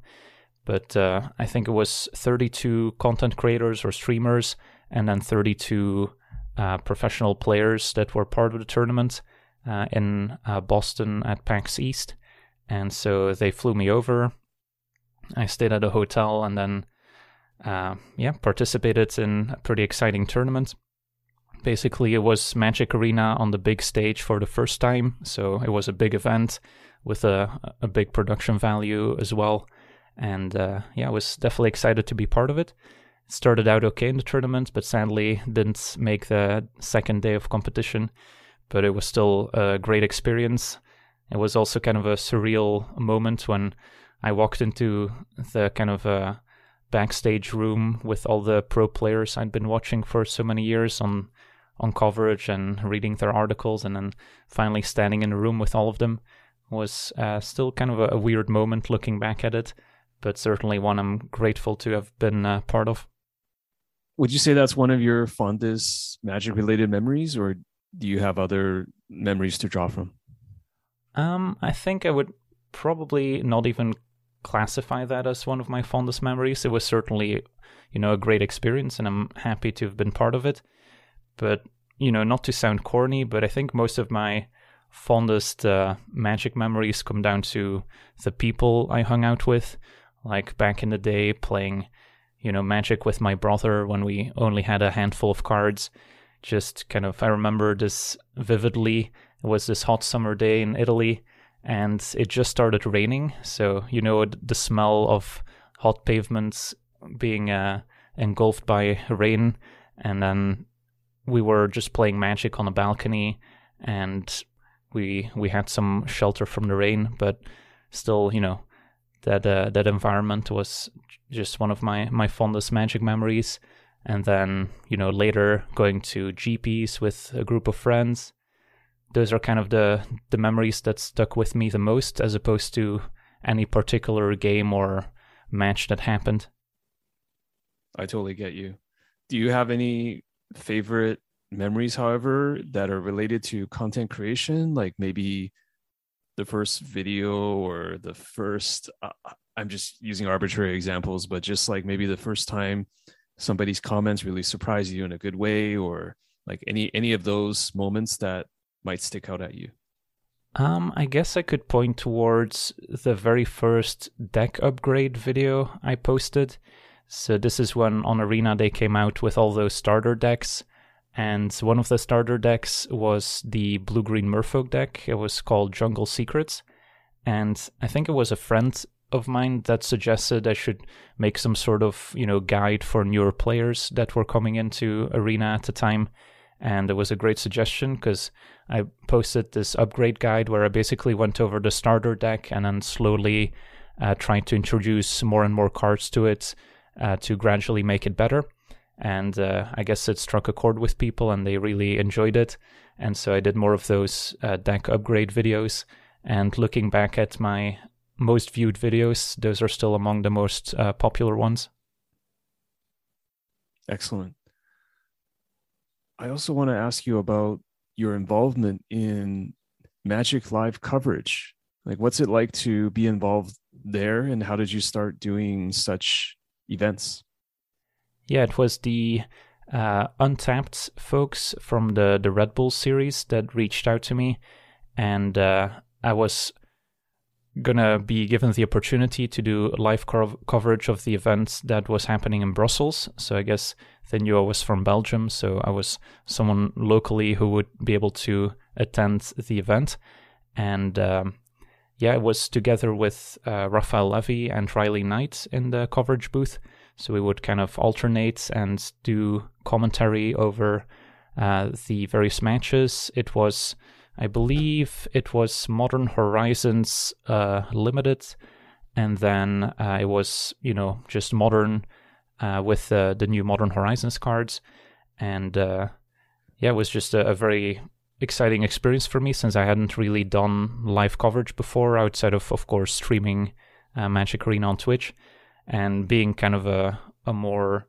but uh, I think it was 32 content creators or streamers, and then 32 uh, professional players that were part of the tournament uh, in uh, Boston at PAX East, and so they flew me over. I stayed at a hotel, and then uh, yeah, participated in a pretty exciting tournament. Basically, it was Magic Arena on the big stage for the first time, so it was a big event with a, a big production value as well. And uh, yeah, I was definitely excited to be part of it. It started out okay in the tournament, but sadly didn't make the second day of competition. But it was still a great experience. It was also kind of a surreal moment when I walked into the kind of uh, backstage room with all the pro players I'd been watching for so many years on on coverage and reading their articles, and then finally standing in a room with all of them was uh, still kind of a, a, weird moment looking back at it, but certainly one I'm grateful to have been uh, part of. Would you say that's one of your fondest magic related memories, or do you have other memories to draw from? Um, I think I would probably not even classify that as one of my fondest memories. It was certainly, you know, a great experience, and I'm happy to have been part of it. But you know, not to sound corny, but I think most of my fondest uh, magic memories come down to the people I hung out with, like back in the day playing, you know, magic with my brother when we only had a handful of cards. Just kind of, I remember this vividly. It was this hot summer day in Italy and it just started raining. So you know the smell of hot pavements being uh, engulfed by rain, and then we were just playing Magic on a balcony, and we we had some shelter from the rain, but still, you know, that uh, that environment was just one of my my fondest Magic memories. And then you know later going to GPs with a group of friends those are kind of the the memories that stuck with me the most as opposed to any particular game or match that happened. I totally get you. Do you have any favorite memories however that are related to content creation? Like maybe the first video or the first uh, i'm just using arbitrary examples but just like maybe the first time somebody's comments really surprise you in a good way or like any any of those moments that might stick out at you? Um, I guess I could point towards the very first deck upgrade video I posted. So this is when on Arena they came out with all those starter decks, and one of the starter decks was the blue green Merfolk deck. It was called Jungle Secrets, and I think it was a friend of mine that suggested I should make some sort of you know guide for newer players that were coming into Arena at the time and it was a great suggestion because I posted this upgrade guide where I basically went over the starter deck and then slowly uh, tried to introduce more and more cards to it uh, to gradually make it better. And uh, I guess it struck a chord with people and they really enjoyed it. And so I did more of those uh, deck upgrade videos. And looking back at my most viewed videos, those are still among the most uh, popular ones. Excellent. I also want to ask you about your involvement in Magic Live coverage. Like, what's it like to be involved there, and how did you start doing such events? Yeah, it was the uh, Untapped folks from the the Red Bull series that reached out to me, and uh, I was gonna be given the opportunity to do live co- coverage of the event that was happening in Brussels. So I guess they knew I was from Belgium, so I was someone locally who would be able to attend the event, and um, yeah, it was together with uh, Raphael Levy and Riley Knight in the coverage booth. So we would kind of alternate and do commentary over uh, the various matches. It was, I believe, it was Modern Horizons uh, Limited, and then uh, it was, you know, just Modern uh, with the new Modern Horizons cards. And uh, yeah, it was just a, a very exciting experience for me since I hadn't really done live coverage before outside of, of course, streaming uh, Magic Arena on Twitch and being kind of a, a more,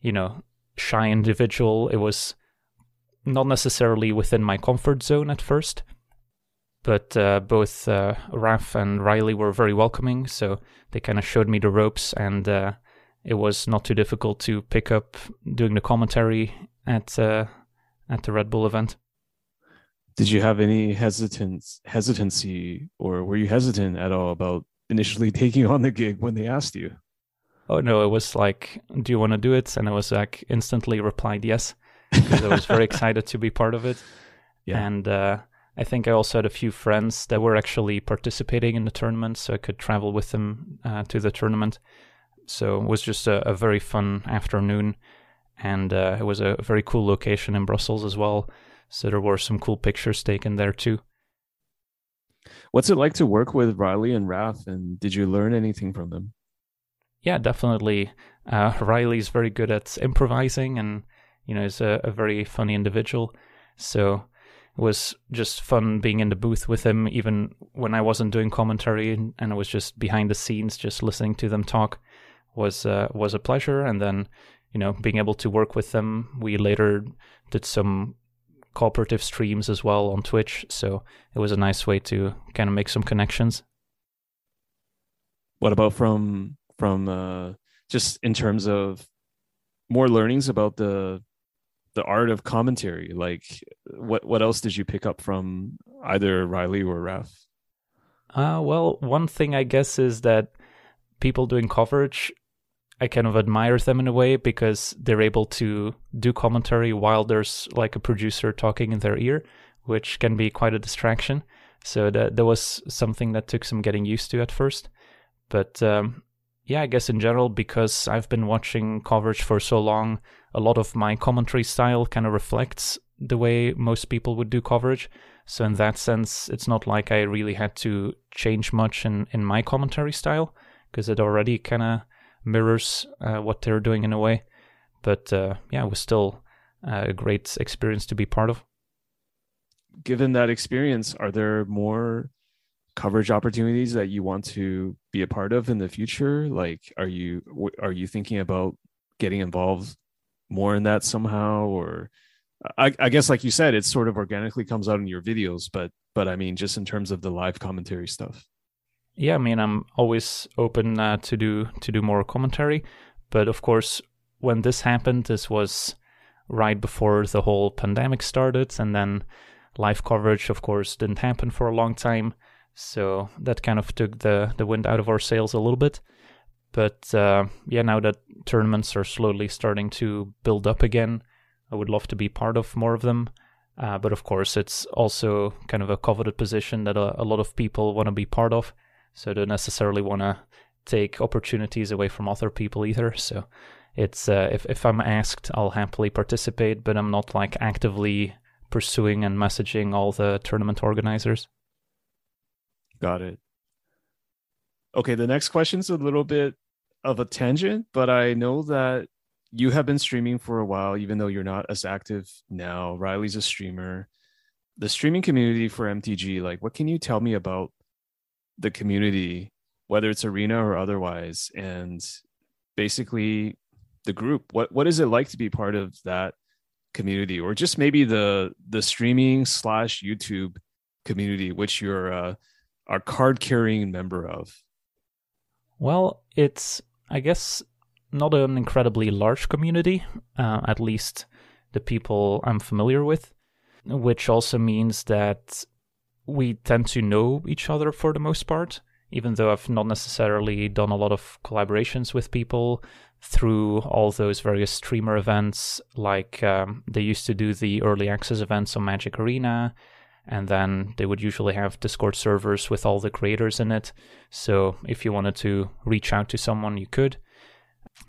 you know, shy individual. It was not necessarily within my comfort zone at first, but uh, both uh, Raf and Riley were very welcoming, so they kind of showed me the ropes, and uh, it was not too difficult to pick up doing the commentary at uh, at the Red Bull event. Did you have any hesitance hesitancy or were you hesitant at all about initially [LAUGHS] taking on the gig when they asked you? Oh no, it was like, do you want to do it? And I was like instantly replied yes because I was very [LAUGHS] excited to be part of it. Yeah. And uh, I think I also had a few friends that were actually participating in the tournament, so I could travel with them uh, to the tournament. So it was just a, a very fun afternoon, and uh, it was a very cool location in Brussels as well. So there were some cool pictures taken there too. What's it like to work with Riley and Raf? And did you learn anything from them? Yeah, definitely. Uh, [LAUGHS] Riley's very good at improvising and, you know, is a, a very funny individual. So it was just fun being in the booth with him, even when I wasn't doing commentary and, and I was just behind the scenes, just listening to them talk was uh, was a pleasure. And then, you know, being able to work with them, we later did some cooperative streams as well on Twitch. So it was a nice way to kind of make some connections. What about from from uh, just in terms of more learnings about the the art of commentary? Like what what else did you pick up from either Riley or Raf? Uh, well, one thing I guess is that people doing coverage I kind of admire them in a way because they're able to do commentary while there's like a producer talking in their ear, which can be quite a distraction. So that that was something that took some getting used to at first. But um, yeah, I guess in general, because I've been watching coverage for so long, a lot of my commentary style kind of reflects the way most people would do coverage. So in that sense, it's not like I really had to change much in, in my commentary style because it already kind of mirrors uh, what they're doing in a way. But uh, yeah, it was still uh, a great experience to be part of. Given that experience, are there more coverage opportunities that you want to be a part of in the future? Like, are you are you thinking about getting involved more in that somehow, or I, I guess, like you said, it sort of organically comes out in your videos, but but I mean, just in terms of the live commentary stuff yeah, I mean, I'm always open uh, to do to do more commentary, but of course, when this happened, this was right before the whole pandemic started, and then live coverage, of course, didn't happen for a long time. So that kind of took the the wind out of our sails a little bit. But uh, yeah, now that tournaments are slowly starting to build up again, I would love to be part of more of them. Uh, but of course, it's also kind of a coveted position that a, a lot of people want to be part of so I don't necessarily want to take opportunities away from other people either. So it's uh, if if I'm asked, I'll happily participate, but I'm not like actively pursuing and messaging all the tournament organizers. Got it. Okay, the next question is a little bit of a tangent, but I know that you have been streaming for a while, even though you're not as active now. Riley's a streamer. The streaming community for MTG, like, what can you tell me about the community, whether it's arena or otherwise, and basically the group? What what is it like to be part of that community, or just maybe the the streaming slash YouTube community, which you're uh, a card carrying member of? Well, it's I guess not an incredibly large community, uh, at least the people I'm familiar with, which also means that we tend to know each other for the most part, even though I've not necessarily done a lot of collaborations with people through all those various streamer events. Like um, they used to do the early access events on Magic Arena, and then they would usually have Discord servers with all the creators in it. So if you wanted to reach out to someone, you could.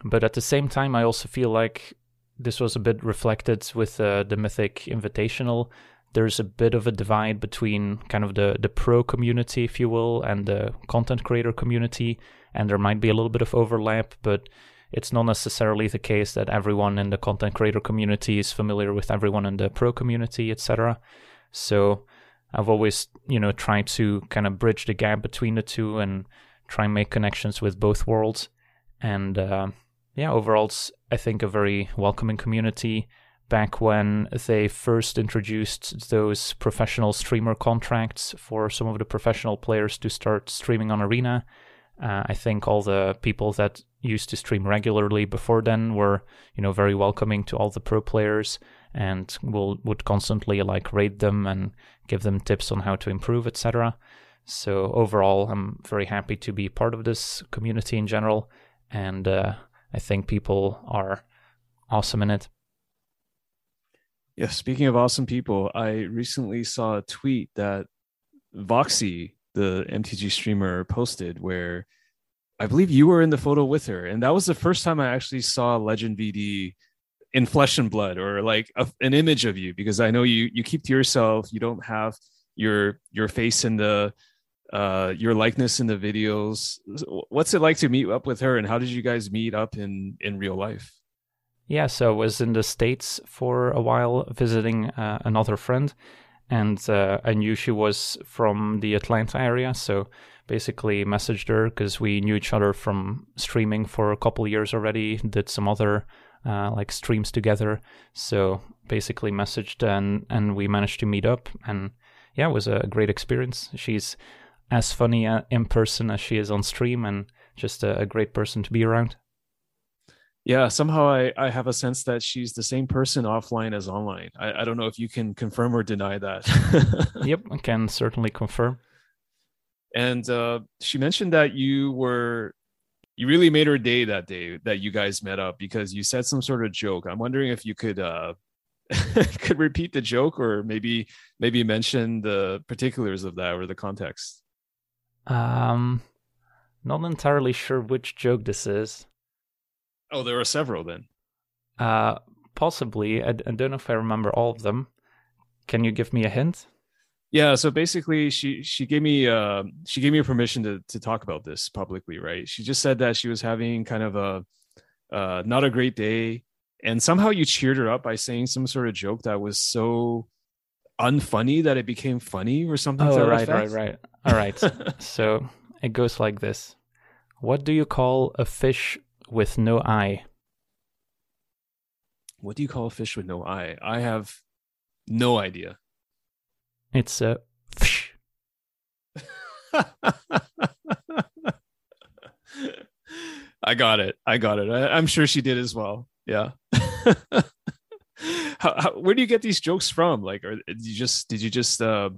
But at the same time, I also feel like this was a bit reflected with uh, the Mythic Invitational. There's a bit of a divide between kind of the, the pro community, if you will, and the content creator community, and there might be a little bit of overlap, but it's not necessarily the case that everyone in the content creator community is familiar with everyone in the pro community, etc. So I've always, you know, tried to kind of bridge the gap between the two and try and make connections with both worlds. And uh, yeah, overall, it's, I think, a very welcoming community. Back when they first introduced those professional streamer contracts for some of the professional players to start streaming on Arena, uh, I think all the people that used to stream regularly before then were, you know, very welcoming to all the pro players and will would constantly like rate them and give them tips on how to improve, etc. So overall, I'm very happy to be part of this community in general, and uh, I think people are awesome in it. Yeah, speaking of awesome people, I recently saw a tweet that Voxy, the MTG streamer, posted where I believe you were in the photo with her, and that was the first time I actually saw LegenVD in flesh and blood, or like a, an image of you, because I know you you keep to yourself. You don't have your your face in the uh, your likeness in the videos. What's it like to meet up with her, and how did you guys meet up in in real life? Yeah, so I was in the states for a while visiting uh, another friend, and uh, I knew she was from the Atlanta area, so basically messaged her because we knew each other from streaming for a couple years already. Did some other uh, like streams together, so basically messaged and and we managed to meet up and yeah, it was a great experience. She's as funny uh, in person as she is on stream and just a, a great person to be around. Yeah, somehow I, I have a sense that she's the same person offline as online. I, I don't know if you can confirm or deny that. [LAUGHS] yep, I can certainly confirm. And uh, she mentioned that you were, you really made her day that day that you guys met up because you said some sort of joke. I'm wondering if you could uh, [LAUGHS] could repeat the joke or maybe maybe mention the particulars of that or the context. Um, not entirely sure which joke this is. Oh, there are several then. Uh, possibly. I, I don't know if I remember all of them. Can you give me a hint? Yeah, so basically, she she gave me uh, she gave me permission to to talk about this publicly, right? She just said that she was having kind of a uh, not a great day, and somehow you cheered her up by saying some sort of joke that was so unfunny that it became funny or something. Oh, right, right, right. All right. [LAUGHS] so it goes like this: What do you call a fish with no eye? What do you call a fish with no eye? I have no idea. It's a fish. [LAUGHS] I got it. I got it. I, am sure she did as well. Yeah. [LAUGHS] how, how, where do you get these jokes from? Like, or did you just did you just uh,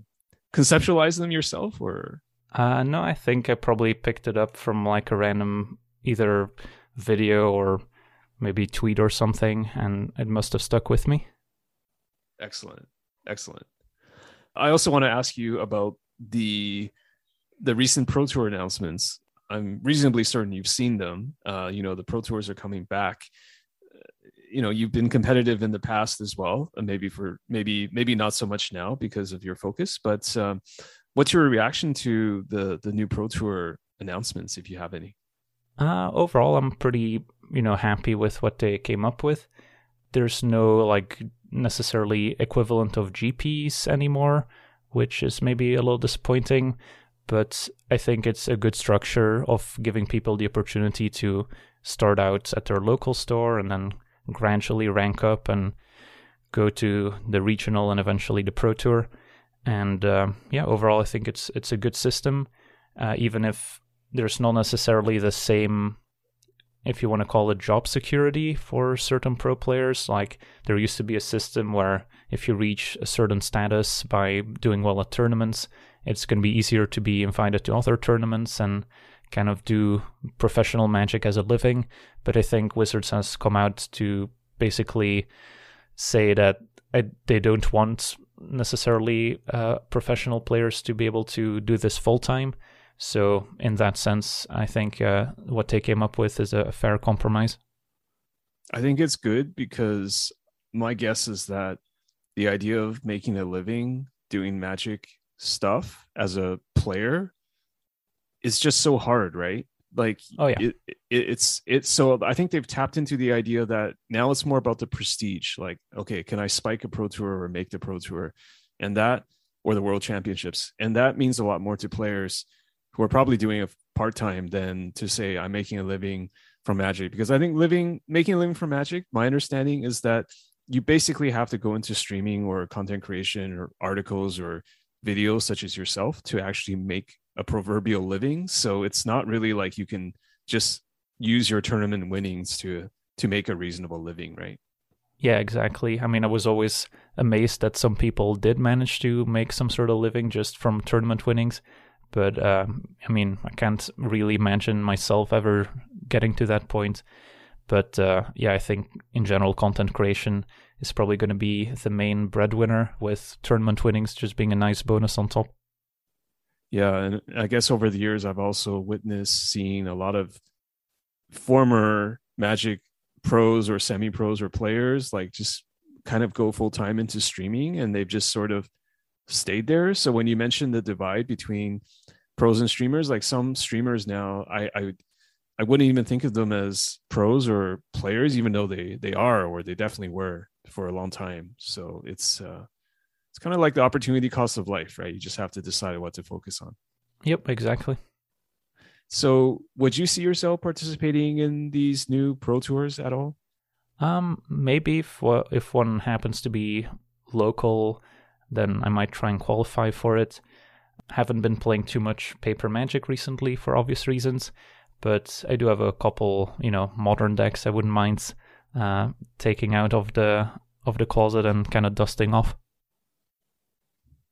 conceptualize them yourself, or? Uh, no, I think I probably picked it up from like a random either video or maybe tweet or something, and it must have stuck with me. Excellent, excellent. I also want to ask you about the the recent Pro Tour announcements. I'm reasonably certain you've seen them. Uh, you know, the Pro Tours are coming back. You know, you've been competitive in the past as well, and maybe for maybe maybe not so much now because of your focus. But um, what's your reaction to the the new Pro Tour announcements, if you have any? Uh, overall, I'm pretty, you know, happy with what they came up with. There's no like necessarily equivalent of GPs anymore, which is maybe a little disappointing. But I think it's a good structure of giving people the opportunity to start out at their local store and then gradually rank up and go to the regional and eventually the pro tour. And uh, yeah, overall, I think it's it's a good system, uh, even if there's not necessarily the same if you want to call it job security for certain pro players. Like there used to be a system where if you reach a certain status by doing well at tournaments, it's going to be easier to be invited to other tournaments and kind of do professional magic as a living. But I think Wizards has come out to basically say that they don't want necessarily uh, professional players to be able to do this full time. So, in that sense, I think uh, what they came up with is a fair compromise. I think it's good because my guess is that the idea of making a living doing magic stuff as a player is just so hard, right? Like, oh yeah, it, it, it's it's so. I think they've tapped into the idea that now it's more about the prestige. Like, okay, can I spike a pro tour or make the pro tour, and that or the world championships, and that means a lot more to players who are probably doing it part time than to say I'm making a living from magic. Because I think living making a living from magic my understanding is that you basically have to go into streaming or content creation or articles or videos such as yourself to actually make a proverbial living. So it's not really like you can just use your tournament winnings to to make a reasonable living right? Yeah exactly. I mean i was always amazed that some people did manage to make some sort of living just from tournament winnings but uh, I mean, I can't really imagine myself ever getting to that point. But uh, yeah, I think in general, content creation is probably going to be the main breadwinner, with tournament winnings just being a nice bonus on top. Yeah, and I guess over the years, I've also witnessed seeing a lot of former Magic pros or semi pros or players like just kind of go full time into streaming, and they've just sort of stayed there. So when you mentioned the divide between pros and streamers, like some streamers now, I I I wouldn't even think of them as pros or players, even though they they are or they definitely were for a long time. So it's uh it's kind of like the opportunity cost of life, right? You just have to decide what to focus on. Yep, exactly. So, would you see yourself participating in these new pro tours at all? Um, maybe if if one happens to be local then I might try and qualify for it. Haven't been playing too much paper magic recently for obvious reasons, but I do have a couple, you know, modern decks I wouldn't mind uh, taking out of the of the closet and kind of dusting off.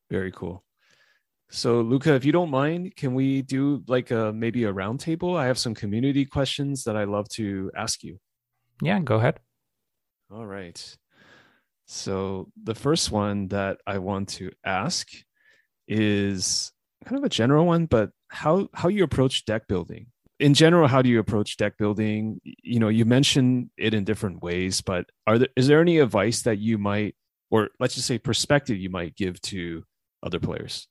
Very cool. So, Luca, if you don't mind, can we do like a maybe a roundtable? I have some community questions that I love to ask you. Yeah, go ahead. All right. So the first one that I want to ask is kind of a general one, but how how you approach deck building. In general, how do you approach deck building? You know, you mentioned it in different ways, but are there is there any advice that you might or let's just say perspective you might give to other players?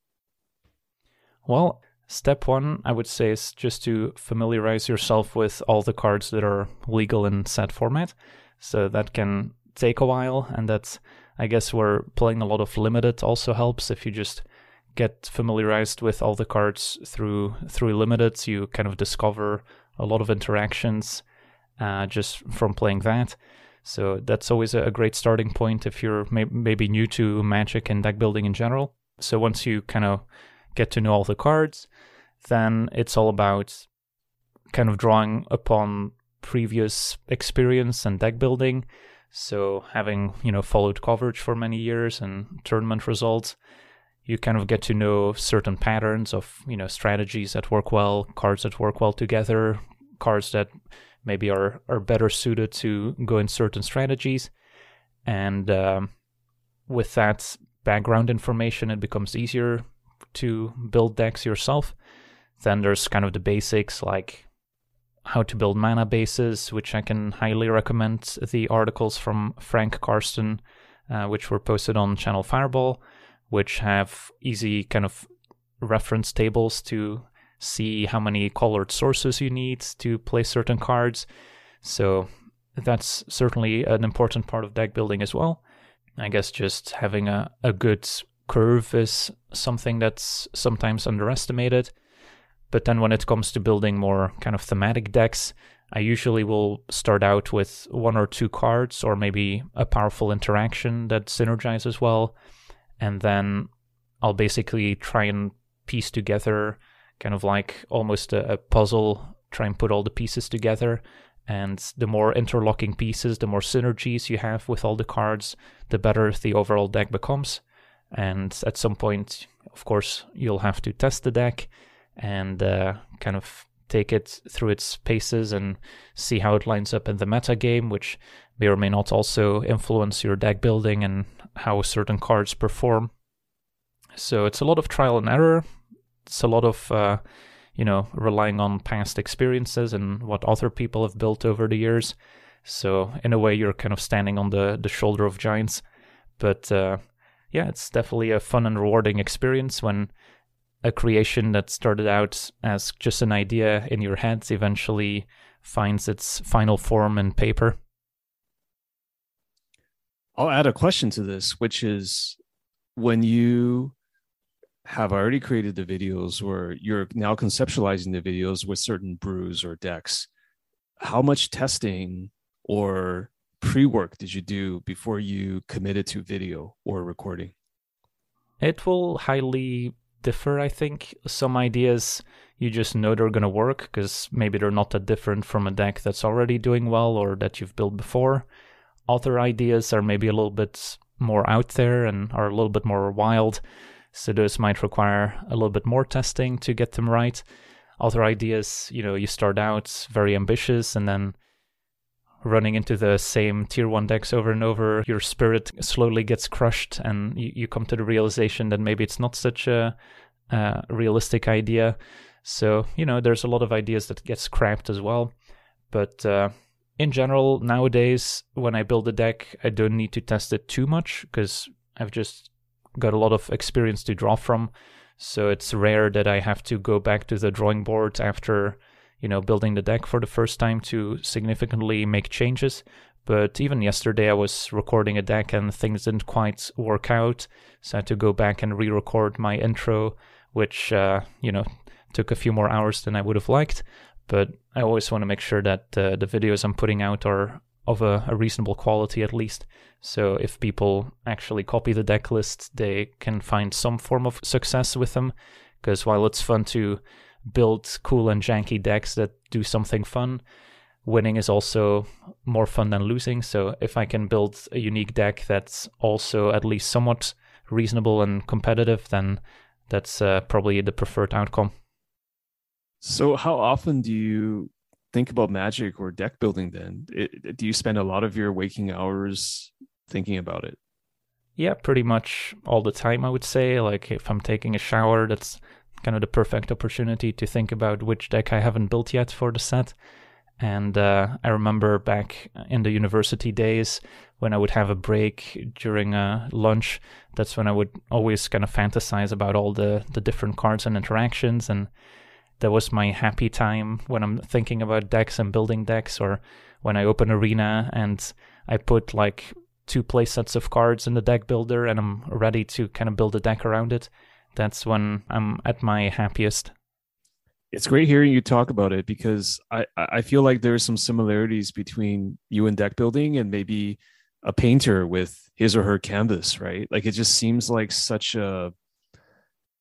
Well, step one, I would say, is just to familiarize yourself with all the cards that are legal in set format. So that can take a while, and that's I guess where playing a lot of limited also helps. If you just get familiarized with all the cards through through limited, you kind of discover a lot of interactions uh, just from playing that. So that's always a great starting point if you're may- maybe new to Magic and deck building in general. So once you kind of get to know all the cards, then it's all about kind of drawing upon previous experience and deck building so having, you know, followed coverage for many years and tournament results, you kind of get to know certain patterns of, you know, strategies that work well, cards that work well together, cards that maybe are, are better suited to go in certain strategies. And um, with that background information, it becomes easier to build decks yourself. Then there's kind of the basics like how to build mana bases, which I can highly recommend the articles from Frank Karsten, uh, which were posted on Channel Fireball, which have easy kind of reference tables to see how many colored sources you need to play certain cards. So that's certainly an important part of deck building as well. I guess just having a, a good curve is something that's sometimes underestimated. But then when it comes to building more kind of thematic decks, I usually will start out with one or two cards or maybe a powerful interaction that synergizes well. And then I'll basically try and piece together kind of like almost a, a puzzle, try and put all the pieces together. And the more interlocking pieces, the more synergies you have with all the cards, the better the overall deck becomes. And at some point, of course, you'll have to test the deck and uh, kind of take it through its paces and see how it lines up in the meta game, which may or may not also influence your deck building and how certain cards perform. So it's a lot of trial and error. It's a lot of uh, you know relying on past experiences and what other people have built over the years. So in a way, you're kind of standing on the the shoulder of giants. But uh, yeah, it's definitely a fun and rewarding experience when a creation that started out as just an idea in your head eventually finds its final form in paper. I'll add a question to this, which is when you have already created the videos or you're now conceptualizing the videos with certain brews or decks, how much testing or pre work did you do before you committed to video or recording? It will highly differ, I think. Some ideas you just know they're going to work because maybe they're not that different from a deck that's already doing well or that you've built before. Other ideas are maybe a little bit more out there and are a little bit more wild. So those might require a little bit more testing to get them right. Other ideas, you know, you start out very ambitious and then running into the same tier one decks over and over, your spirit slowly gets crushed, and you, you come to the realization that maybe it's not such a, realistic idea. So you know, there's a lot of ideas that get scrapped as well. But uh, in general, nowadays, when I build a deck, I don't need to test it too much because I've just got a lot of experience to draw from. So it's rare that I have to go back to the drawing board after you know, building the deck for the first time to significantly make changes. But even yesterday, I was recording a deck and things didn't quite work out. So I had to go back and re record my intro, which, uh, you know, took a few more hours than I would have liked. But I always want to make sure that uh, the videos I'm putting out are of a, a, reasonable quality at least. So if people actually copy the deck list, they can find some form of success with them. Because while it's fun to build cool and janky decks that do something fun. Winning is also more fun than losing. So if I can build a unique deck that's also at least somewhat reasonable and competitive, then that's uh, probably the preferred outcome. So how often do you think about magic or deck building then? It, do you spend a lot of your waking hours thinking about it? Yeah, pretty much all the time, I would say. Like if I'm taking a shower, that's kind of the perfect opportunity to think about which deck I haven't built yet for the set. And uh, I remember back in the university days when I would have a break during a lunch, that's when I would always kind of fantasize about all the, the different cards and interactions. And that was my happy time when I'm thinking about decks and building decks, or when I open Arena and I put like two play sets of cards in the deck builder and I'm ready to kind of build a deck around it that's when I'm at my happiest. It's great hearing you talk about it because I, I feel like there's some similarities between you and deck building and maybe a painter with his or her canvas, right? Like it just seems like such a,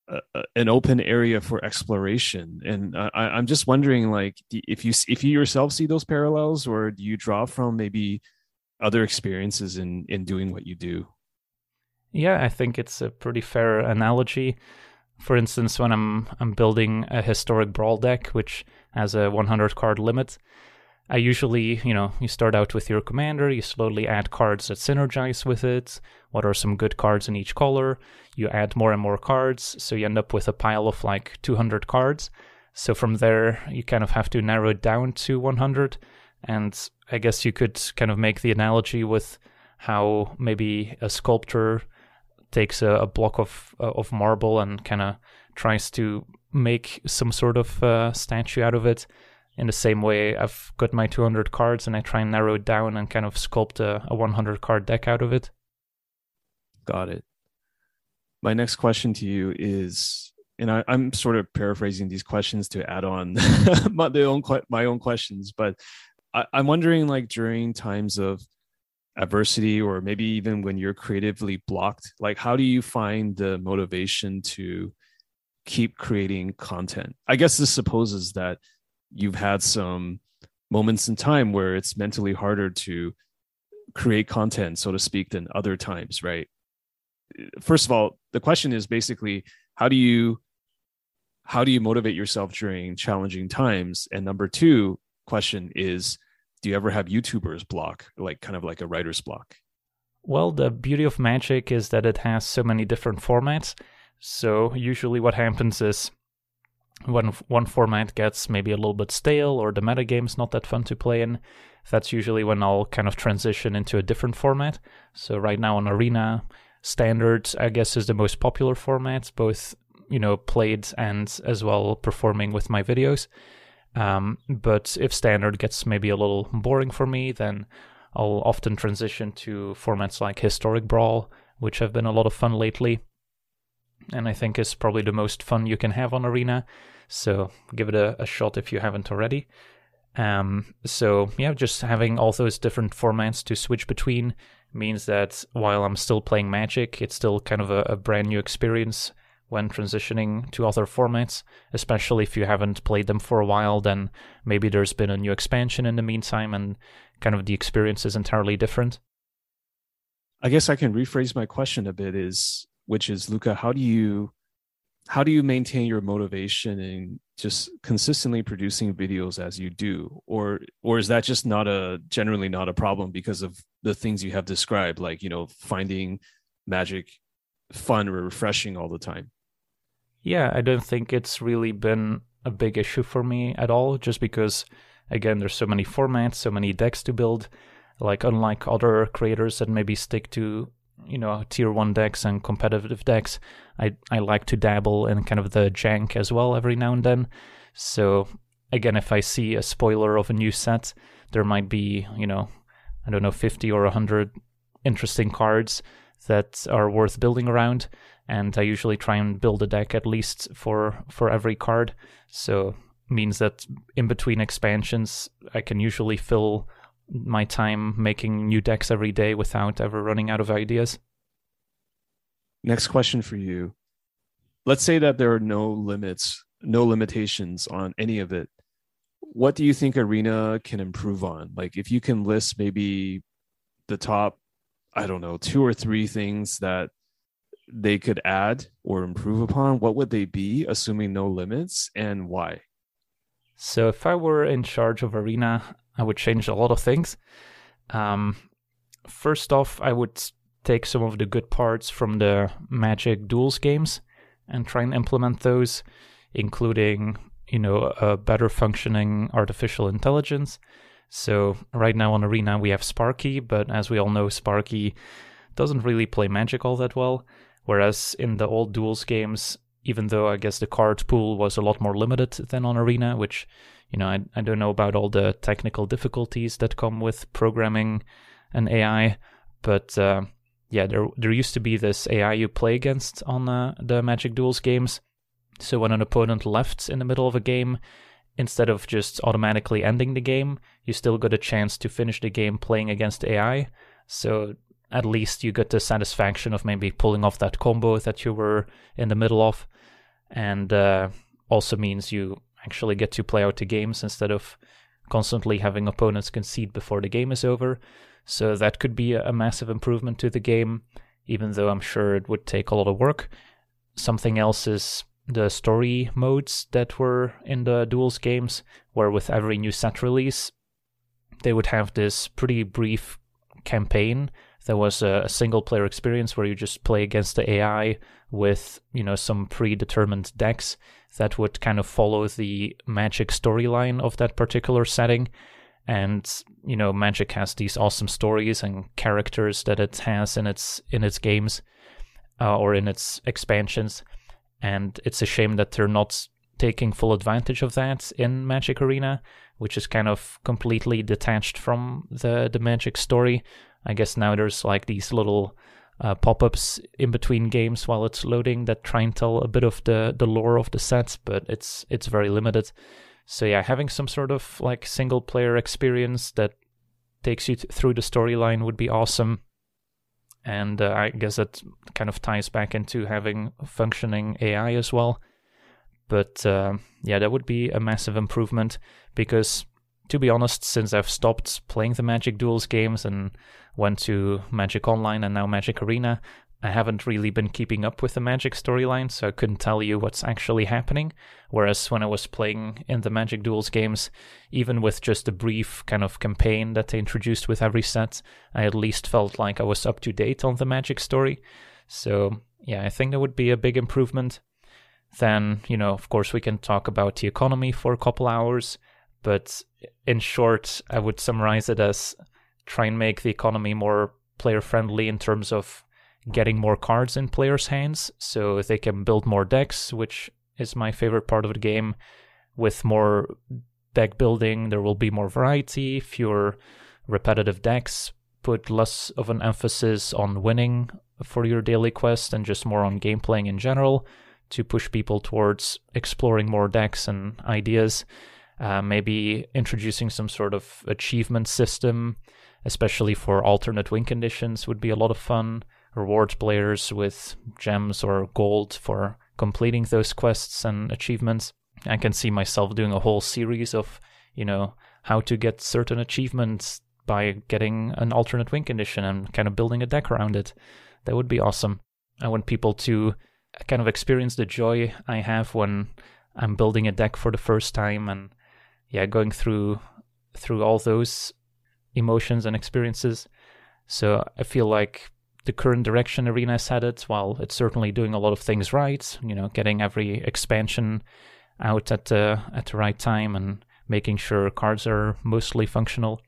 a an open area for exploration, and I, I'm just wondering, like, if you if you yourself see those parallels, or do you draw from maybe other experiences in in doing what you do? Yeah, I think it's a pretty fair analogy. For instance, when I'm I'm building a historic brawl deck, which has a 100 card limit, I usually, you know, you start out with your commander, you slowly add cards that synergize with it. What are some good cards in each color? You add more and more cards, so you end up with a pile of like 200 cards. So from there, you kind of have to narrow it down to 100. And I guess you could kind of make the analogy with how maybe a sculptor takes a, a block of uh, of marble and kind of tries to make some sort of uh, statue out of it. In the same way, I've got my 200 cards and I try and narrow it down and kind of sculpt a, a 100 card deck out of it. Got it. My next question to you is, and I, am sort of paraphrasing these questions to add on [LAUGHS] my, own my own questions, but I, I'm wondering, like during times of adversity or maybe even when you're creatively blocked like how do you find the motivation to keep creating content? I guess this supposes that you've had some moments in time where it's mentally harder to create content so to speak than other times right? First of all the question is basically how do you how do you motivate yourself during challenging times? And number two question is do you ever have YouTubers block, like kind of like a writer's block? Well, the beauty of Magic is that it has so many different formats. So usually what happens is when one format gets maybe a little bit stale or the metagame's not that fun to play in, that's usually when I'll kind of transition into a different format. So right now on Arena, Standard, I guess, is the most popular format, both, you know, played and as well performing with my videos. Um, but if standard gets maybe a little boring for me, then I'll often transition to formats like Historic Brawl, which have been a lot of fun lately. And I think is probably the most fun you can have on Arena. So give it a, a shot if you haven't already. Um, so yeah, just having all those different formats to switch between means that while I'm still playing Magic, it's still kind of a, a brand new experience when transitioning to other formats, especially if you haven't played them for a while, then maybe there's been a new expansion in the meantime and kind of the experience is entirely different. I guess I can rephrase my question a bit is which is Luca, how do you how do you maintain your motivation in just consistently producing videos as you do or or is that just not a generally not a problem because of the things you have described like you know finding magic fun or refreshing all the time yeah, I don't think it's really been a big issue for me at all, just because, again, there's so many formats, so many decks to build. Like, unlike other creators that maybe stick to, you know, tier one decks and competitive decks, I, I like to dabble in kind of the jank as well every now and then. So, again, if I see a spoiler of a new set, there might be, you know, I don't know, 50 or 100 interesting cards that are worth building around and I usually try and build a deck at least for for every card. So means that in between expansions, I can usually fill my time making new decks every day without ever running out of ideas. Next question for you. Let's say that there are no limits, no limitations on any of it. What do you think Arena can improve on? Like if you can list maybe the top, I don't know, two or three things that they could add or improve upon, what would they be, assuming no limits, and why? So, if I were in charge of Arena, I would change a lot of things. Um, first off, I would take some of the good parts from the Magic Duels games and try and implement those, including, you know, a better functioning artificial intelligence. So, right now on Arena, we have Sparky, but as we all know, Sparky doesn't really play Magic all that well. Whereas in the old Duels games, even though I guess the card pool was a lot more limited than on Arena, which, you know, I, I don't know about all the technical difficulties that come with programming an AI, but uh, yeah, there there used to be this AI you play against on uh, the Magic Duels games. So when an opponent left in the middle of a game, instead of just automatically ending the game, you still got a chance to finish the game playing against AI. So at least you get the satisfaction of maybe pulling off that combo that you were in the middle of, and uh, also means you actually get to play out the games instead of constantly having opponents concede before the game is over. So that could be a massive improvement to the game, even though I'm sure it would take a lot of work. Something else is the story modes that were in the Duels games, where with every new set release, they would have this pretty brief campaign. There was a, a single player experience where you just play against the AI with you know some predetermined decks that would kind of follow the magic storyline of that particular setting. And you know magic has these awesome stories and characters that it has in its in its games uh, or in its expansions and it's a shame that they're not taking full advantage of that in Magic Arena, which is kind of completely detached from the the Magic story. I guess now there's like these little uh, pop-ups in between games while it's loading that try and tell a bit of the the lore of the set, but it's it's very limited. So yeah, having some sort of like single player experience that takes you th- through the storyline would be awesome. And uh, I guess that kind of ties back into having functioning AI as well. But uh, yeah, that would be a massive improvement because, to be honest, since I've stopped playing the Magic Duels games and went to Magic Online and now Magic Arena, I haven't really been keeping up with the Magic storyline, so I couldn't tell you what's actually happening. Whereas when I was playing in the Magic Duels games, even with just a brief kind of campaign that they introduced with every set, I at least felt like I was up to date on the Magic story. So, yeah, I think that would be a big improvement. Then, you know, of course, we can talk about the economy for a couple hours, but in short, I would summarize it as try and make the economy more player friendly in terms of getting more cards in players' hands so they can build more decks, which is my favorite part of the game. With more deck building, there will be more variety, fewer repetitive decks, put less of an emphasis on winning for your daily quest and just more on game playing in general to push people towards exploring more decks and ideas. Uh, maybe introducing some sort of achievement system, especially for alternate win conditions, would be a lot of fun rewards players with gems or gold for completing those quests and achievements. I can see myself doing a whole series of, you know, how to get certain achievements by getting an alternate win condition and kind of building a deck around it. That would be awesome. I want people to kind of experience the joy I have when I'm building a deck for the first time and yeah, going through through all those emotions and experiences. So I feel like the current direction Arena is headed, while it's certainly doing a lot of things right, you know, getting every expansion out at the at the right time and making sure cards are mostly functional,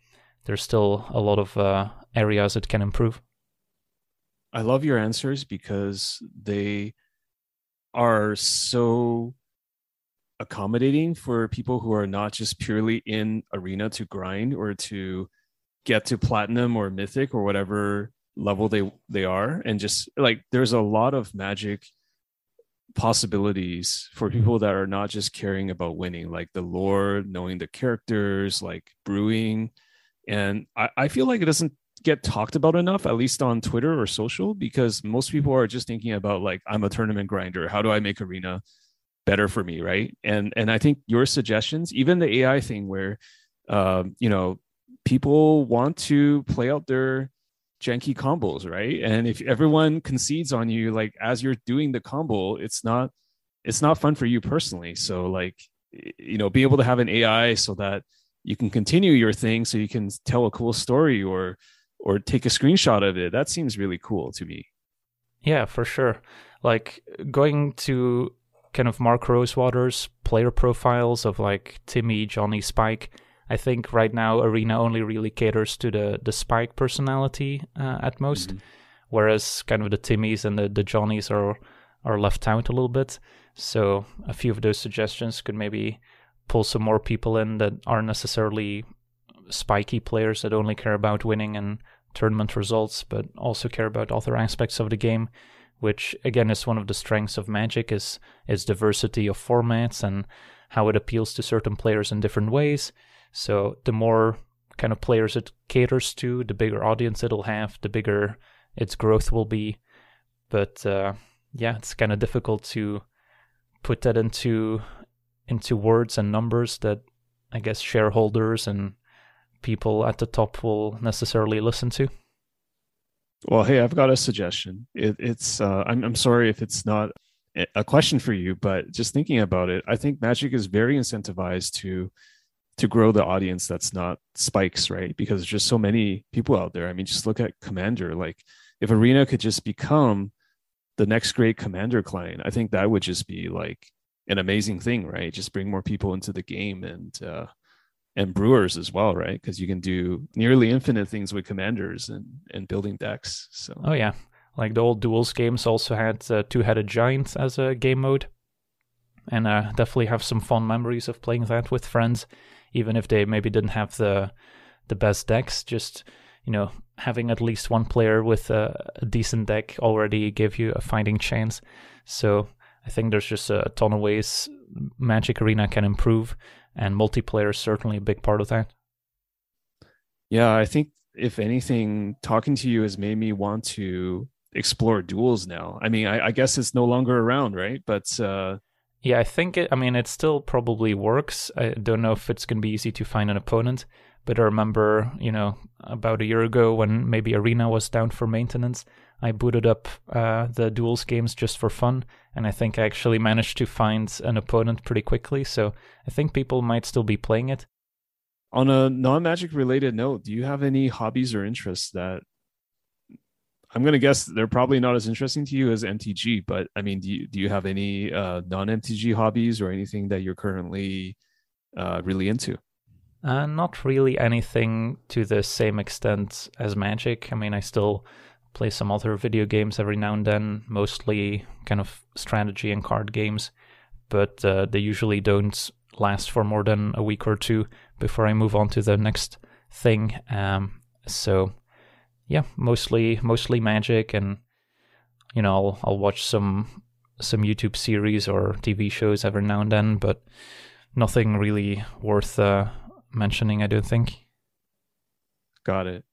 there's still a lot of uh, areas it can improve. I love your answers because they are so accommodating for people who are not just purely in arena to grind or to get to platinum or mythic or whatever level they they are and just like there's a lot of magic possibilities for people that are not just caring about winning like the lore knowing the characters like brewing. And I, I feel like it doesn't get talked about enough at least on twitter or social because most people are just thinking about like i'm a tournament grinder. How do i make arena better for me right? And and i think your suggestions even the ai thing where um, you know people want to play out their janky combos, right? And if everyone concedes on you, like as you're doing the combo, it's not it's not fun for you personally. So like you know, be able to have an AI so that you can continue your thing, so you can tell a cool story or or take a screenshot of it. That seems really cool to me. Yeah, for sure. Like going to kind of Mark Rosewater's player profiles of like Timmy, Johnny, Spike I think right now Arena only really caters to the the Spike personality uh, at most, mm-hmm. whereas kind of the Timmys and the the Johnnies are are left out a little bit. So a few of those suggestions could maybe pull some more people in that aren't necessarily spiky players that only care about winning and tournament results, but also care about other aspects of the game, which again is one of the strengths of Magic is its diversity of formats and how it appeals to certain players in different ways. So the more kind of players it caters to, the bigger audience it'll have, the bigger its growth will be. But uh, yeah, it's kind of difficult to put that into into words and numbers that I guess shareholders and people at the top will necessarily listen to. Well, hey, I've got a suggestion. It, it's uh, I'm I'm sorry if it's not a question for you, but just thinking about it, I think Magic is very incentivized to to grow the audience that's not spikes, right? Because there's just so many people out there. I mean, just look at Commander. Like, if Arena could just become the next great Commander client, I think that would just be like an amazing thing, right? Just bring more people into the game and uh, and brewers as well, right? Because you can do nearly infinite things with commanders and and building decks. So oh yeah, like the old duels games also had uh, two headed giants as a game mode. and uh, definitely have some fond memories of playing that with friends, even if they maybe didn't have the the best decks. Just you know, having at least one player with a, a decent deck already gave you a fighting chance. So I think there's just a ton of ways Magic Arena can improve, and multiplayer is certainly a big part of that. Yeah, I think if anything, talking to you has made me want to explore duels now. I mean, I, I guess it's no longer around, right? But uh, yeah, I think it. I mean, it still probably works. I don't know if it's going to be easy to find an opponent, but I remember, you know, about a year ago when maybe Arena was down for maintenance, I booted up uh, the duels games just for fun, and I think I actually managed to find an opponent pretty quickly. So I think people might still be playing it. On a non-magic related note, do you have any hobbies or interests that I'm gonna guess they're probably not as interesting to you as MTG, but I mean, do you do you have any uh, non-MTG hobbies or anything that you're currently uh, really into? Uh, not really anything to the same extent as Magic. I mean, I still play some other video games every now and then, mostly kind of strategy and card games, but uh, they usually don't last for more than a week or two before I move on to the next thing. Um, so yeah, mostly mostly Magic, and you know I'll I'll watch some some YouTube series or TV shows every now and then, but nothing really worth uh, mentioning. I don't think. Got it.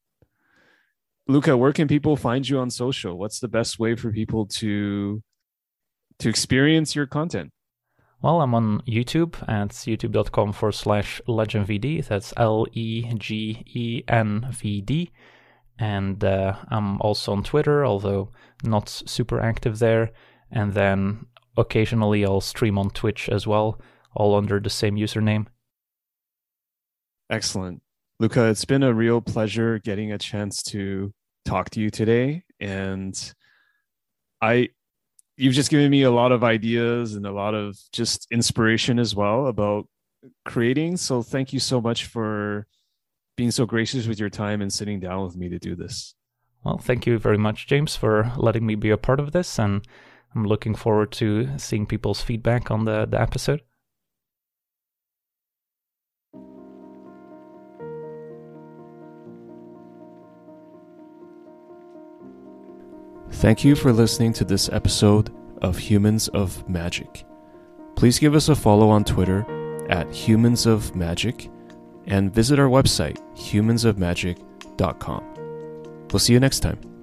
Luca, where can people find you on social? What's the best way for people to to experience your content? Well, I'm on YouTube at youtube.com forward slash legenvd. That's L E G E N V D. And uh, I'm also on Twitter, although not super active there. And then occasionally I'll stream on Twitch as well, all under the same username. Excellent. Luca, it's been a real pleasure getting a chance to talk to you today. And I you've just given me a lot of ideas and a lot of just inspiration as well about creating. So thank you so much for being so gracious with your time and sitting down with me to do this. Well, thank you very much, James, for letting me be a part of this. And I'm looking forward to seeing people's feedback on the, the episode. Thank you for listening to this episode of Humans of Magic. Please give us a follow on Twitter at Humans of Magic and visit our website, humansofmagic.com. We'll see you next time.